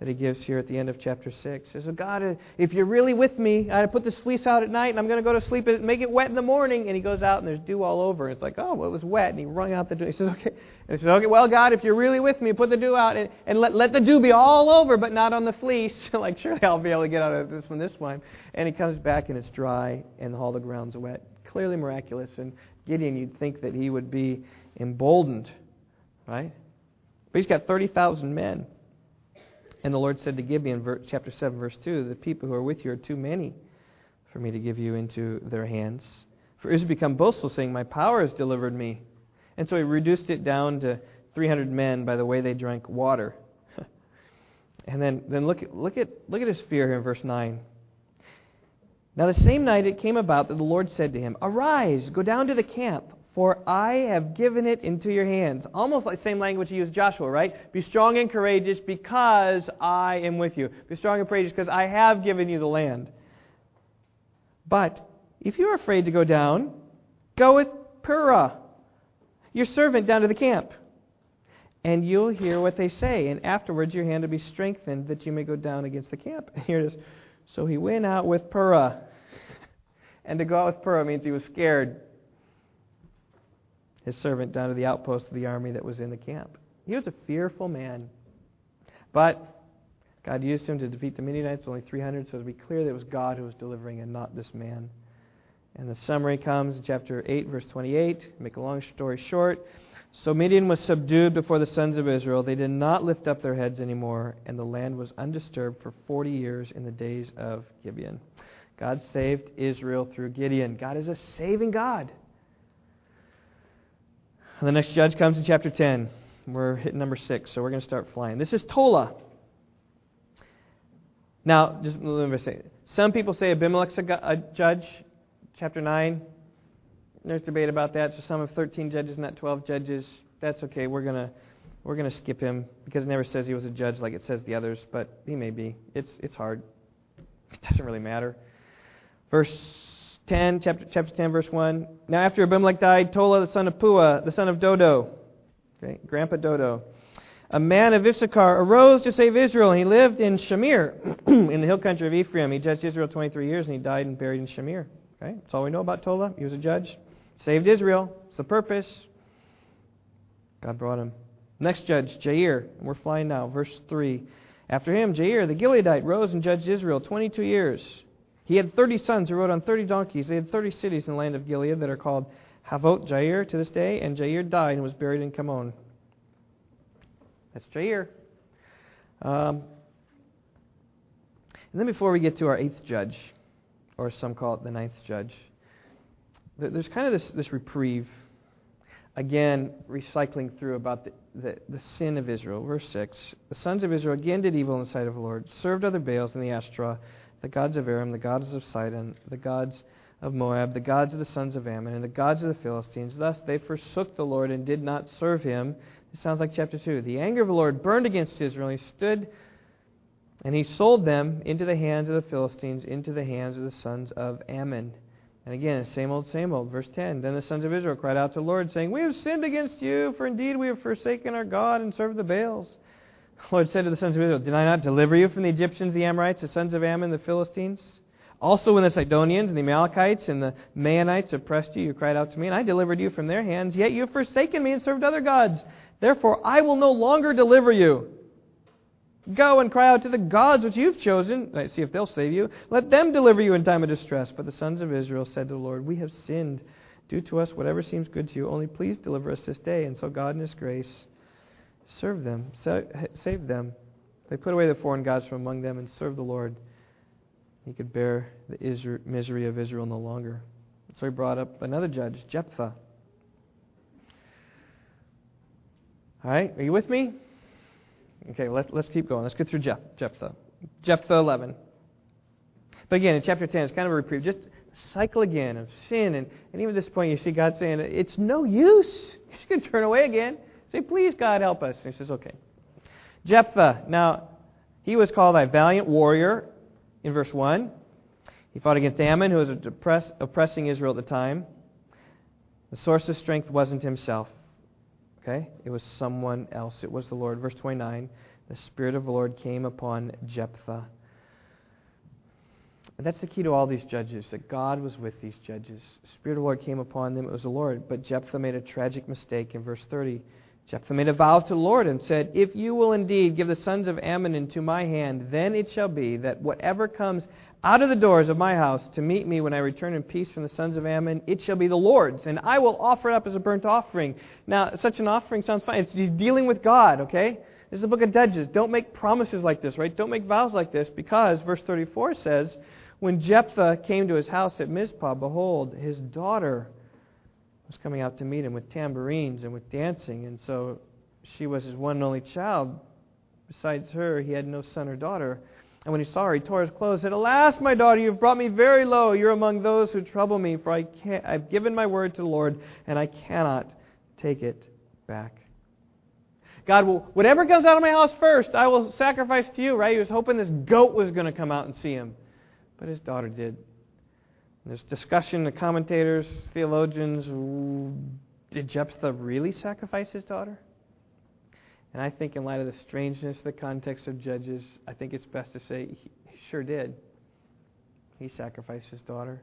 that he gives here at the end of chapter 6. He says, oh, God, uh, if you're really with me, I put this fleece out at night and I'm going to go to sleep and make it wet in the morning. And he goes out and there's dew all over. And It's like, oh, well, it was wet. And he wrung out the dew. He says, okay. And he says, okay, well, God, if you're really with me, put the dew out and, and let, let the dew be all over, but not on the fleece. like, surely I'll be able to get out of this one this time. And he comes back and it's dry and all the ground's wet. Clearly miraculous. And Gideon, you'd think that he would be emboldened, right? But he's got 30,000 men. And the Lord said to Gideon, chapter 7, verse 2, The people who are with you are too many for me to give you into their hands. For Israel become boastful, saying, My power has delivered me. And so he reduced it down to 300 men by the way they drank water. and then, then look, look, at, look at his fear here in verse 9. Now, the same night it came about that the Lord said to him, Arise, go down to the camp for I have given it into your hands. Almost like same language he used Joshua, right? Be strong and courageous because I am with you. Be strong and courageous because I have given you the land. But if you are afraid to go down, go with Purah, your servant, down to the camp. And you'll hear what they say, and afterwards your hand will be strengthened that you may go down against the camp. Here it is. So he went out with Purah. And to go out with Purah means he was scared his servant down to the outpost of the army that was in the camp. He was a fearful man. But God used him to defeat the Midianites, only 300, so to be clear that it was God who was delivering and not this man. And the summary comes in chapter 8, verse 28. Make a long story short. So Midian was subdued before the sons of Israel. They did not lift up their heads anymore, and the land was undisturbed for 40 years in the days of Gideon. God saved Israel through Gideon. God is a saving God. The next judge comes in chapter 10. We're hitting number 6, so we're going to start flying. This is Tola. Now, just let me say, some people say Abimelech's a, a judge, chapter 9. There's debate about that. So some have 13 judges, not 12 judges. That's okay. We're going to we're going to skip him because it never says he was a judge like it says the others, but he may be. It's it's hard. It doesn't really matter. Verse 10, chapter, chapter 10, verse 1. Now after Abimelech died, Tola, the son of Pua, the son of Dodo, okay, Grandpa Dodo, a man of Issachar, arose to save Israel. He lived in Shamir, in the hill country of Ephraim. He judged Israel 23 years, and he died and buried in Shamir. Okay, that's all we know about Tola. He was a judge, saved Israel. It's the purpose. God brought him. Next judge, Jair. We're flying now. Verse 3. After him, Jair the Gileadite rose and judged Israel 22 years. He had 30 sons who rode on 30 donkeys. They had 30 cities in the land of Gilead that are called Havot Jair to this day, and Jair died and was buried in Kamon. That's Jair. Um, and then before we get to our eighth judge, or some call it the ninth judge, there's kind of this, this reprieve, again, recycling through about the, the, the sin of Israel. Verse 6 The sons of Israel again did evil in the sight of the Lord, served other Baals and the Ashtoreth, the gods of Aram, the gods of Sidon, the gods of Moab, the gods of the sons of Ammon, and the gods of the Philistines. Thus they forsook the Lord and did not serve him it sounds like chapter 2. The anger of the Lord burned against Israel. He stood and he sold them into the hands of the Philistines, into the hands of the sons of Ammon. And again, same old, same old. Verse 10 Then the sons of Israel cried out to the Lord, saying, We have sinned against you, for indeed we have forsaken our God and served the Baals. The Lord said to the sons of Israel, Did I not deliver you from the Egyptians, the Amorites, the sons of Ammon, the Philistines? Also, when the Sidonians and the Amalekites and the Maonites oppressed you, you cried out to me, and I delivered you from their hands. Yet you have forsaken me and served other gods. Therefore, I will no longer deliver you. Go and cry out to the gods which you've chosen. See if they'll save you. Let them deliver you in time of distress. But the sons of Israel said to the Lord, We have sinned. Do to us whatever seems good to you. Only please deliver us this day. And so God, in His grace, served them, saved them. They put away the foreign gods from among them and served the Lord. He could bear the misery of Israel no longer. So he brought up another judge, Jephthah. All right, are you with me? Okay, let's, let's keep going. Let's get through Jeph, Jephthah. Jephthah 11. But again, in chapter 10, it's kind of a reprieve. Just cycle again of sin. And, and even at this point, you see God saying, It's no use. You're just going to turn away again. Say, Please, God, help us. And he says, Okay. Jephthah. Now, he was called a valiant warrior in verse 1. He fought against Ammon, who was oppress, oppressing Israel at the time. The source of strength wasn't himself. Okay? It was someone else. It was the Lord. Verse 29 The Spirit of the Lord came upon Jephthah. And that's the key to all these judges, that God was with these judges. The Spirit of the Lord came upon them. It was the Lord. But Jephthah made a tragic mistake in verse 30. Jephthah made a vow to the Lord and said, If you will indeed give the sons of Ammon into my hand, then it shall be that whatever comes out of the doors of my house to meet me when I return in peace from the sons of Ammon, it shall be the Lord's, and I will offer it up as a burnt offering. Now, such an offering sounds fine. It's, he's dealing with God, okay? This is the book of Judges. Don't make promises like this, right? Don't make vows like this, because verse 34 says, When Jephthah came to his house at Mizpah, behold, his daughter was coming out to meet him with tambourines and with dancing, and so she was his one and only child. Besides her, he had no son or daughter. And when he saw her, he tore his clothes and said, Alas, my daughter, you have brought me very low. You're among those who trouble me, for I can't, I've given my word to the Lord, and I cannot take it back. God will, whatever comes out of my house first, I will sacrifice to you, right? He was hoping this goat was going to come out and see him. But his daughter did. There's discussion, the commentators, theologians, did Jephthah really sacrifice his daughter? And I think, in light of the strangeness, the context of Judges, I think it's best to say he, he sure did. He sacrificed his daughter.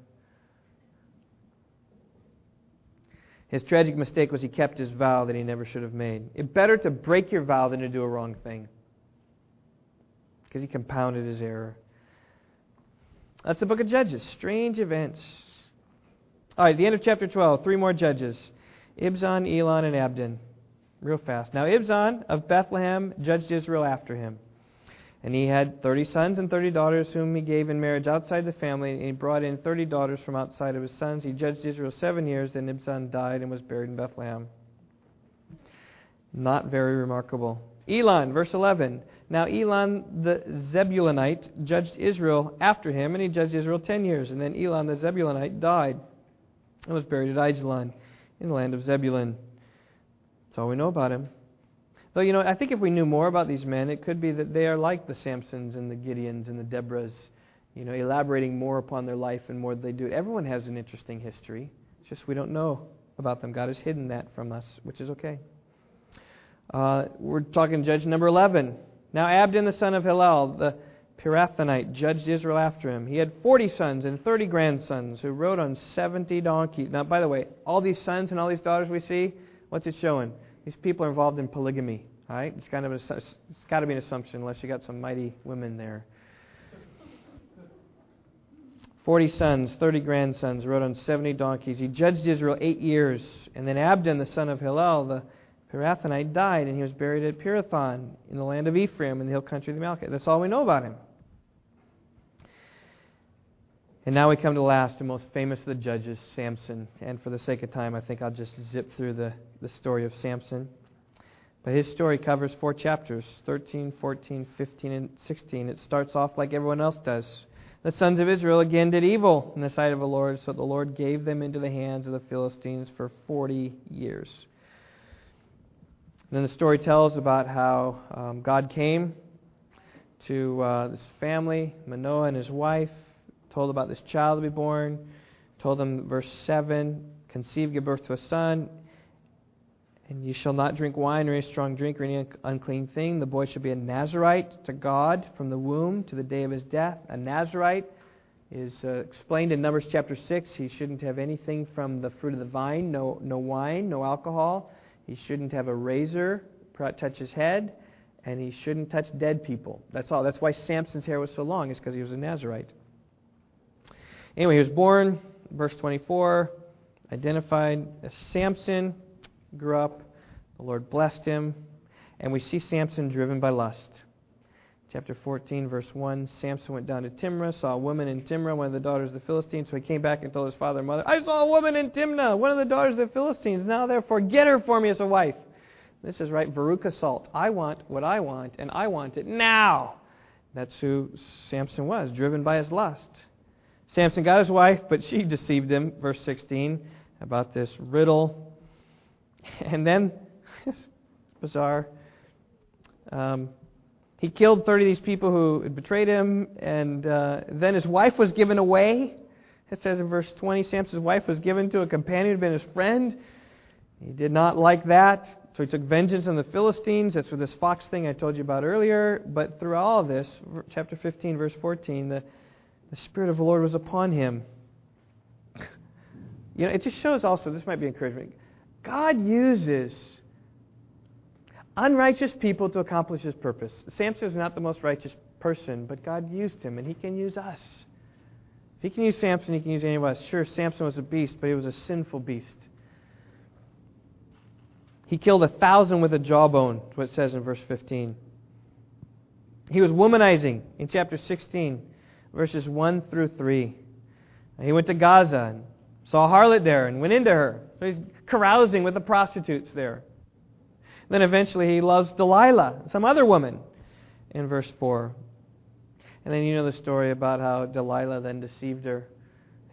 His tragic mistake was he kept his vow that he never should have made. It's better to break your vow than to do a wrong thing. Because he compounded his error. That's the book of Judges. Strange events. All right, the end of chapter 12. Three more judges Ibzan, Elon, and Abdon. Real fast. Now, Ibzan of Bethlehem judged Israel after him. And he had thirty sons and thirty daughters, whom he gave in marriage outside the family. And he brought in thirty daughters from outside of his sons. He judged Israel seven years. Then Ibzan died and was buried in Bethlehem. Not very remarkable. Elon, verse 11. Now Elon the Zebulonite judged Israel after him, and he judged Israel ten years. And then Elon the Zebulonite died and was buried at Aijalon in the land of Zebulun. That's all we know about him. Though, you know, I think if we knew more about these men, it could be that they are like the Samsons and the Gideons and the Deborahs, you know, elaborating more upon their life and more than they do. Everyone has an interesting history. It's just we don't know about them. God has hidden that from us, which is okay. Uh, we're talking judge number 11. Now, Abdon, the son of Hillel, the Pirathonite, judged Israel after him. He had 40 sons and 30 grandsons who rode on 70 donkeys. Now, by the way, all these sons and all these daughters we see, what's it showing? These people are involved in polygamy. All right, it's kind of a, it's got to be an assumption unless you got some mighty women there. Forty sons, thirty grandsons, rode on seventy donkeys. He judged Israel eight years, and then Abdon, the son of Hillel, the Pirathonite, died, and he was buried at Pirathon in the land of Ephraim in the hill country of the Amalekites. That's all we know about him. And now we come to the last and most famous of the judges, Samson. And for the sake of time, I think I'll just zip through the, the story of Samson. But his story covers four chapters 13, 14, 15, and 16. It starts off like everyone else does. The sons of Israel again did evil in the sight of the Lord, so the Lord gave them into the hands of the Philistines for 40 years. And then the story tells about how um, God came to uh, this family, Manoah and his wife, told about this child to be born, told them, verse 7, conceive, give birth to a son, and you shall not drink wine or any strong drink or any unclean thing. The boy shall be a Nazarite to God from the womb to the day of his death. A Nazarite is uh, explained in Numbers chapter 6. He shouldn't have anything from the fruit of the vine, no, no wine, no alcohol. He shouldn't have a razor touch his head, and he shouldn't touch dead people. That's all. That's why Samson's hair was so long, is because he was a Nazarite. Anyway, he was born, verse 24, identified as Samson, grew up, the Lord blessed him, and we see Samson driven by lust. Chapter 14, verse 1 Samson went down to Timnah, saw a woman in Timnah, one of the daughters of the Philistines. So he came back and told his father and mother, I saw a woman in Timnah, one of the daughters of the Philistines. Now, therefore, get her for me as a wife. This is right, Veruca Salt. I want what I want, and I want it now. That's who Samson was, driven by his lust. Samson got his wife, but she deceived him, verse 16, about this riddle. And then, bizarre, um, he killed 30 of these people who had betrayed him, and uh, then his wife was given away. It says in verse 20 Samson's wife was given to a companion who had been his friend. He did not like that, so he took vengeance on the Philistines. That's with this fox thing I told you about earlier. But through all of this, chapter 15, verse 14, the the Spirit of the Lord was upon him. You know, it just shows also, this might be encouragement. God uses unrighteous people to accomplish his purpose. Samson is not the most righteous person, but God used him, and he can use us. If he can use Samson, he can use any of us. Sure, Samson was a beast, but he was a sinful beast. He killed a thousand with a jawbone, what it says in verse 15. He was womanizing in chapter 16 verses 1 through 3. he went to Gaza and saw a harlot there and went into her. So he's carousing with the prostitutes there. Then eventually he loves Delilah, some other woman, in verse 4. And then you know the story about how Delilah then deceived her,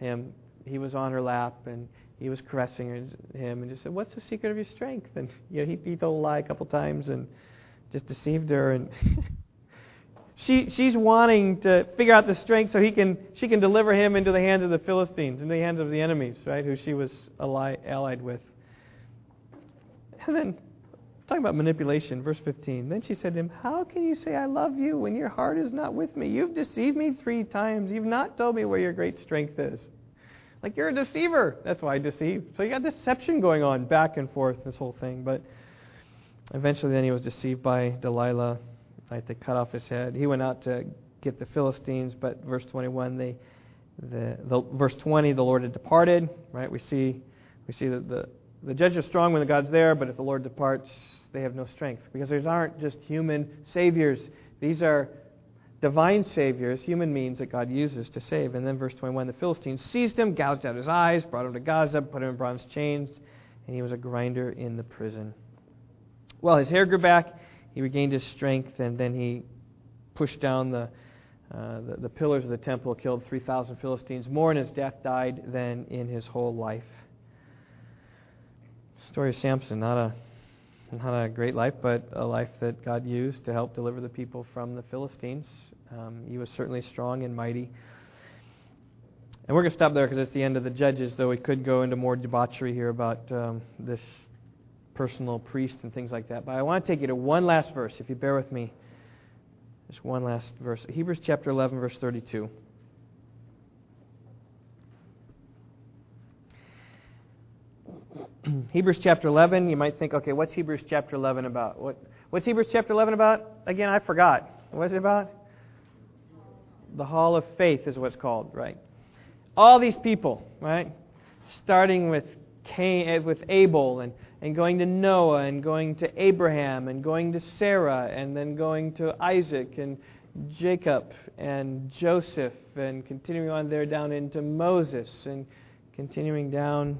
him. He was on her lap and he was caressing her him and just said, "What's the secret of your strength?" And you know, he, he told a lie a couple times and just deceived her. And she, she's wanting to figure out the strength so he can, she can deliver him into the hands of the Philistines, into the hands of the enemies, right, who she was ally, allied with. And then, talking about manipulation, verse 15. Then she said to him, How can you say I love you when your heart is not with me? You've deceived me three times. You've not told me where your great strength is. Like, you're a deceiver. That's why I deceive. So you got deception going on back and forth, this whole thing. But eventually, then he was deceived by Delilah. Like, they cut off his head. He went out to get the Philistines, but verse 21, they, the, the verse 20, the Lord had departed. Right? We see, we see that the, the judge is strong when the God's there, but if the Lord departs, they have no strength. Because these aren't just human saviors, these are divine saviors, human means that God uses to save. And then verse 21 the Philistines seized him, gouged out his eyes, brought him to Gaza, put him in bronze chains, and he was a grinder in the prison. Well, his hair grew back, he regained his strength, and then he pushed down the, uh, the, the pillars of the temple, killed 3,000 Philistines. More in his death died than in his whole life. Story of Samson, not a not a great life, but a life that God used to help deliver the people from the Philistines. Um, he was certainly strong and mighty. And we're going to stop there because it's the end of the Judges, though we could go into more debauchery here about um, this personal priest and things like that. But I want to take you to one last verse, if you bear with me. Just one last verse. Hebrews chapter 11, verse 32. Hebrews chapter 11, you might think, okay, what's Hebrews chapter 11 about? What, what's Hebrews chapter 11 about? Again, I forgot. What is it about? The Hall of Faith is what's called, right? All these people, right? Starting with Cain, eh, with Abel, and, and going to Noah, and going to Abraham, and going to Sarah, and then going to Isaac, and Jacob, and Joseph, and continuing on there down into Moses, and continuing down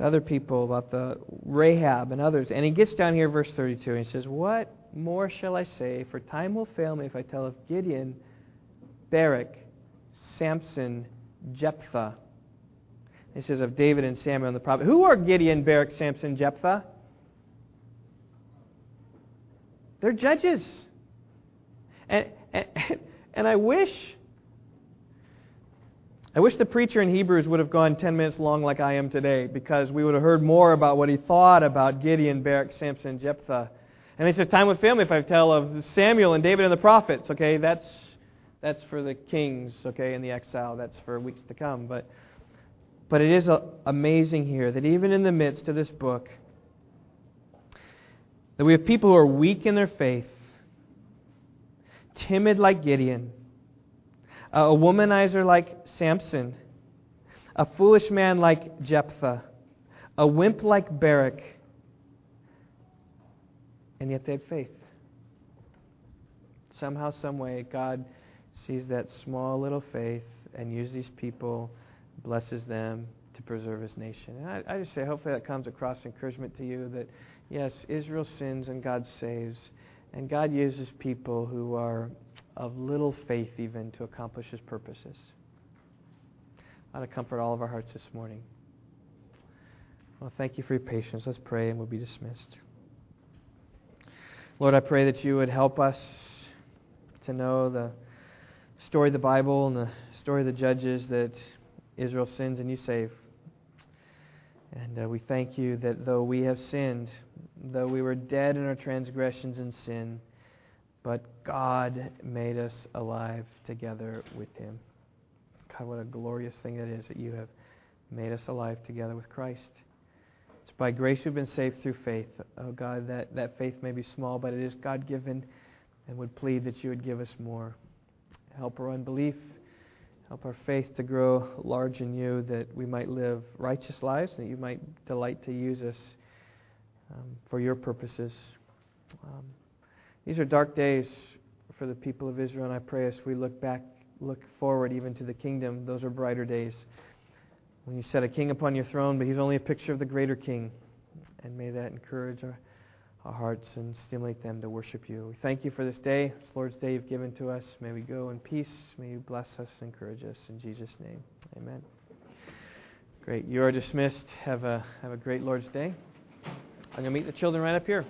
to other people about the Rahab and others. And he gets down here, verse 32, and he says, What more shall I say? For time will fail me if I tell of Gideon, Barak, Samson, Jephthah. He says of David and Samuel and the prophet. Who are Gideon, Barak, Samson, Jephthah? They're judges. And, and, and I wish I wish the preacher in Hebrews would have gone 10 minutes long like I am today because we would have heard more about what he thought about Gideon, Barak, Samson, Jephthah. And he says, Time with family, if I tell of Samuel and David and the prophets, okay, that's, that's for the kings, okay, in the exile. That's for weeks to come. But, but it is uh, amazing here that even in the midst of this book, that we have people who are weak in their faith, timid like Gideon, a womanizer like Samson, a foolish man like Jephthah, a wimp like Barak, and yet they had faith. Somehow, someway, God sees that small little faith and uses these people, blesses them to preserve his nation. And I, I just say, hopefully, that comes across encouragement to you that, yes, Israel sins and God saves, and God uses people who are of little faith even to accomplish his purposes I ought to comfort all of our hearts this morning. Well, thank you for your patience. Let's pray and we'll be dismissed. Lord, I pray that you would help us to know the story of the Bible and the story of the judges that Israel sins and you save. And uh, we thank you that though we have sinned, though we were dead in our transgressions and sin, but God made us alive together with him. God, what a glorious thing it is that you have made us alive together with Christ. It's by grace we've been saved through faith. Oh God, that, that faith may be small, but it is God given and would plead that you would give us more. Help our unbelief. Help our faith to grow large in you, that we might live righteous lives, that you might delight to use us um, for your purposes. Um, these are dark days for the people of Israel, and I pray as we look back look forward even to the kingdom, those are brighter days. When you set a king upon your throne, but he's only a picture of the greater king. And may that encourage our, our hearts and stimulate them to worship you. We thank you for this day, this Lord's Day you've given to us. May we go in peace. May you bless us and encourage us. In Jesus' name, amen. Great. You are dismissed. Have a, have a great Lord's Day. I'm going to meet the children right up here.